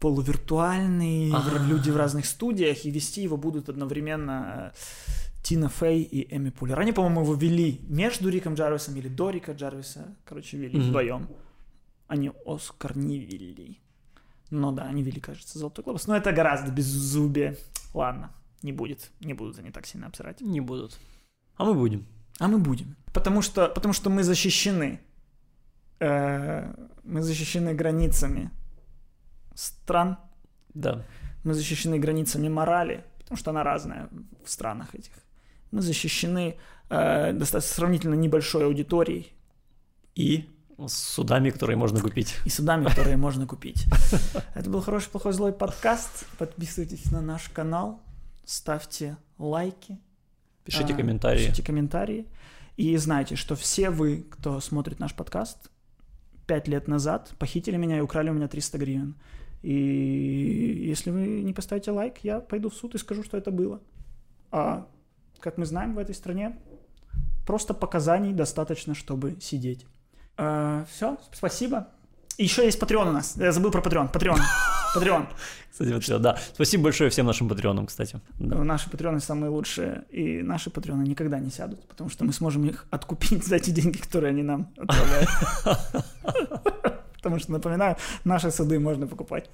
Speaker 2: полувиртуальный, А-а-а. люди в разных студиях, и вести его будут одновременно э, Тина Фей и Эми Пулер. Они, по-моему, его вели между Риком Джарвисом или до Рика Джарвиса. Короче, вели mm-hmm. вдвоем. Они Оскар не вели. Но да, они вели, кажется, Золотой Глобус. Но это гораздо беззубие. Ладно, не будет. Не будут они так сильно обсирать.
Speaker 1: Не будут. А мы будем.
Speaker 2: А мы будем. Потому что, потому что мы защищены. Э-э- мы защищены границами стран.
Speaker 1: Да.
Speaker 2: Мы защищены границами морали, потому что она разная в странах этих. Мы защищены э, достаточно сравнительно небольшой аудиторией.
Speaker 1: И с судами, которые можно купить.
Speaker 2: И судами, которые можно купить. Это был хороший, плохой, злой подкаст. Подписывайтесь на наш канал, ставьте лайки.
Speaker 1: Пишите а, комментарии.
Speaker 2: Пишите комментарии. И знайте, что все вы, кто смотрит наш подкаст, пять лет назад похитили меня и украли у меня 300 гривен. И если вы не поставите лайк, я пойду в суд и скажу, что это было. А как мы знаем в этой стране, просто показаний достаточно, чтобы сидеть. А, все, спасибо. И еще есть Patreon у нас. Я забыл про Patreon. Patreon. Patreon.
Speaker 1: Кстати, Patreon, да. Спасибо большое всем нашим патреонам, кстати.
Speaker 2: Да. Наши патреоны самые лучшие, и наши патреоны никогда не сядут, потому что мы сможем их откупить за эти деньги, которые они нам отправляют. Потому что, напоминаю, наши суды можно покупать.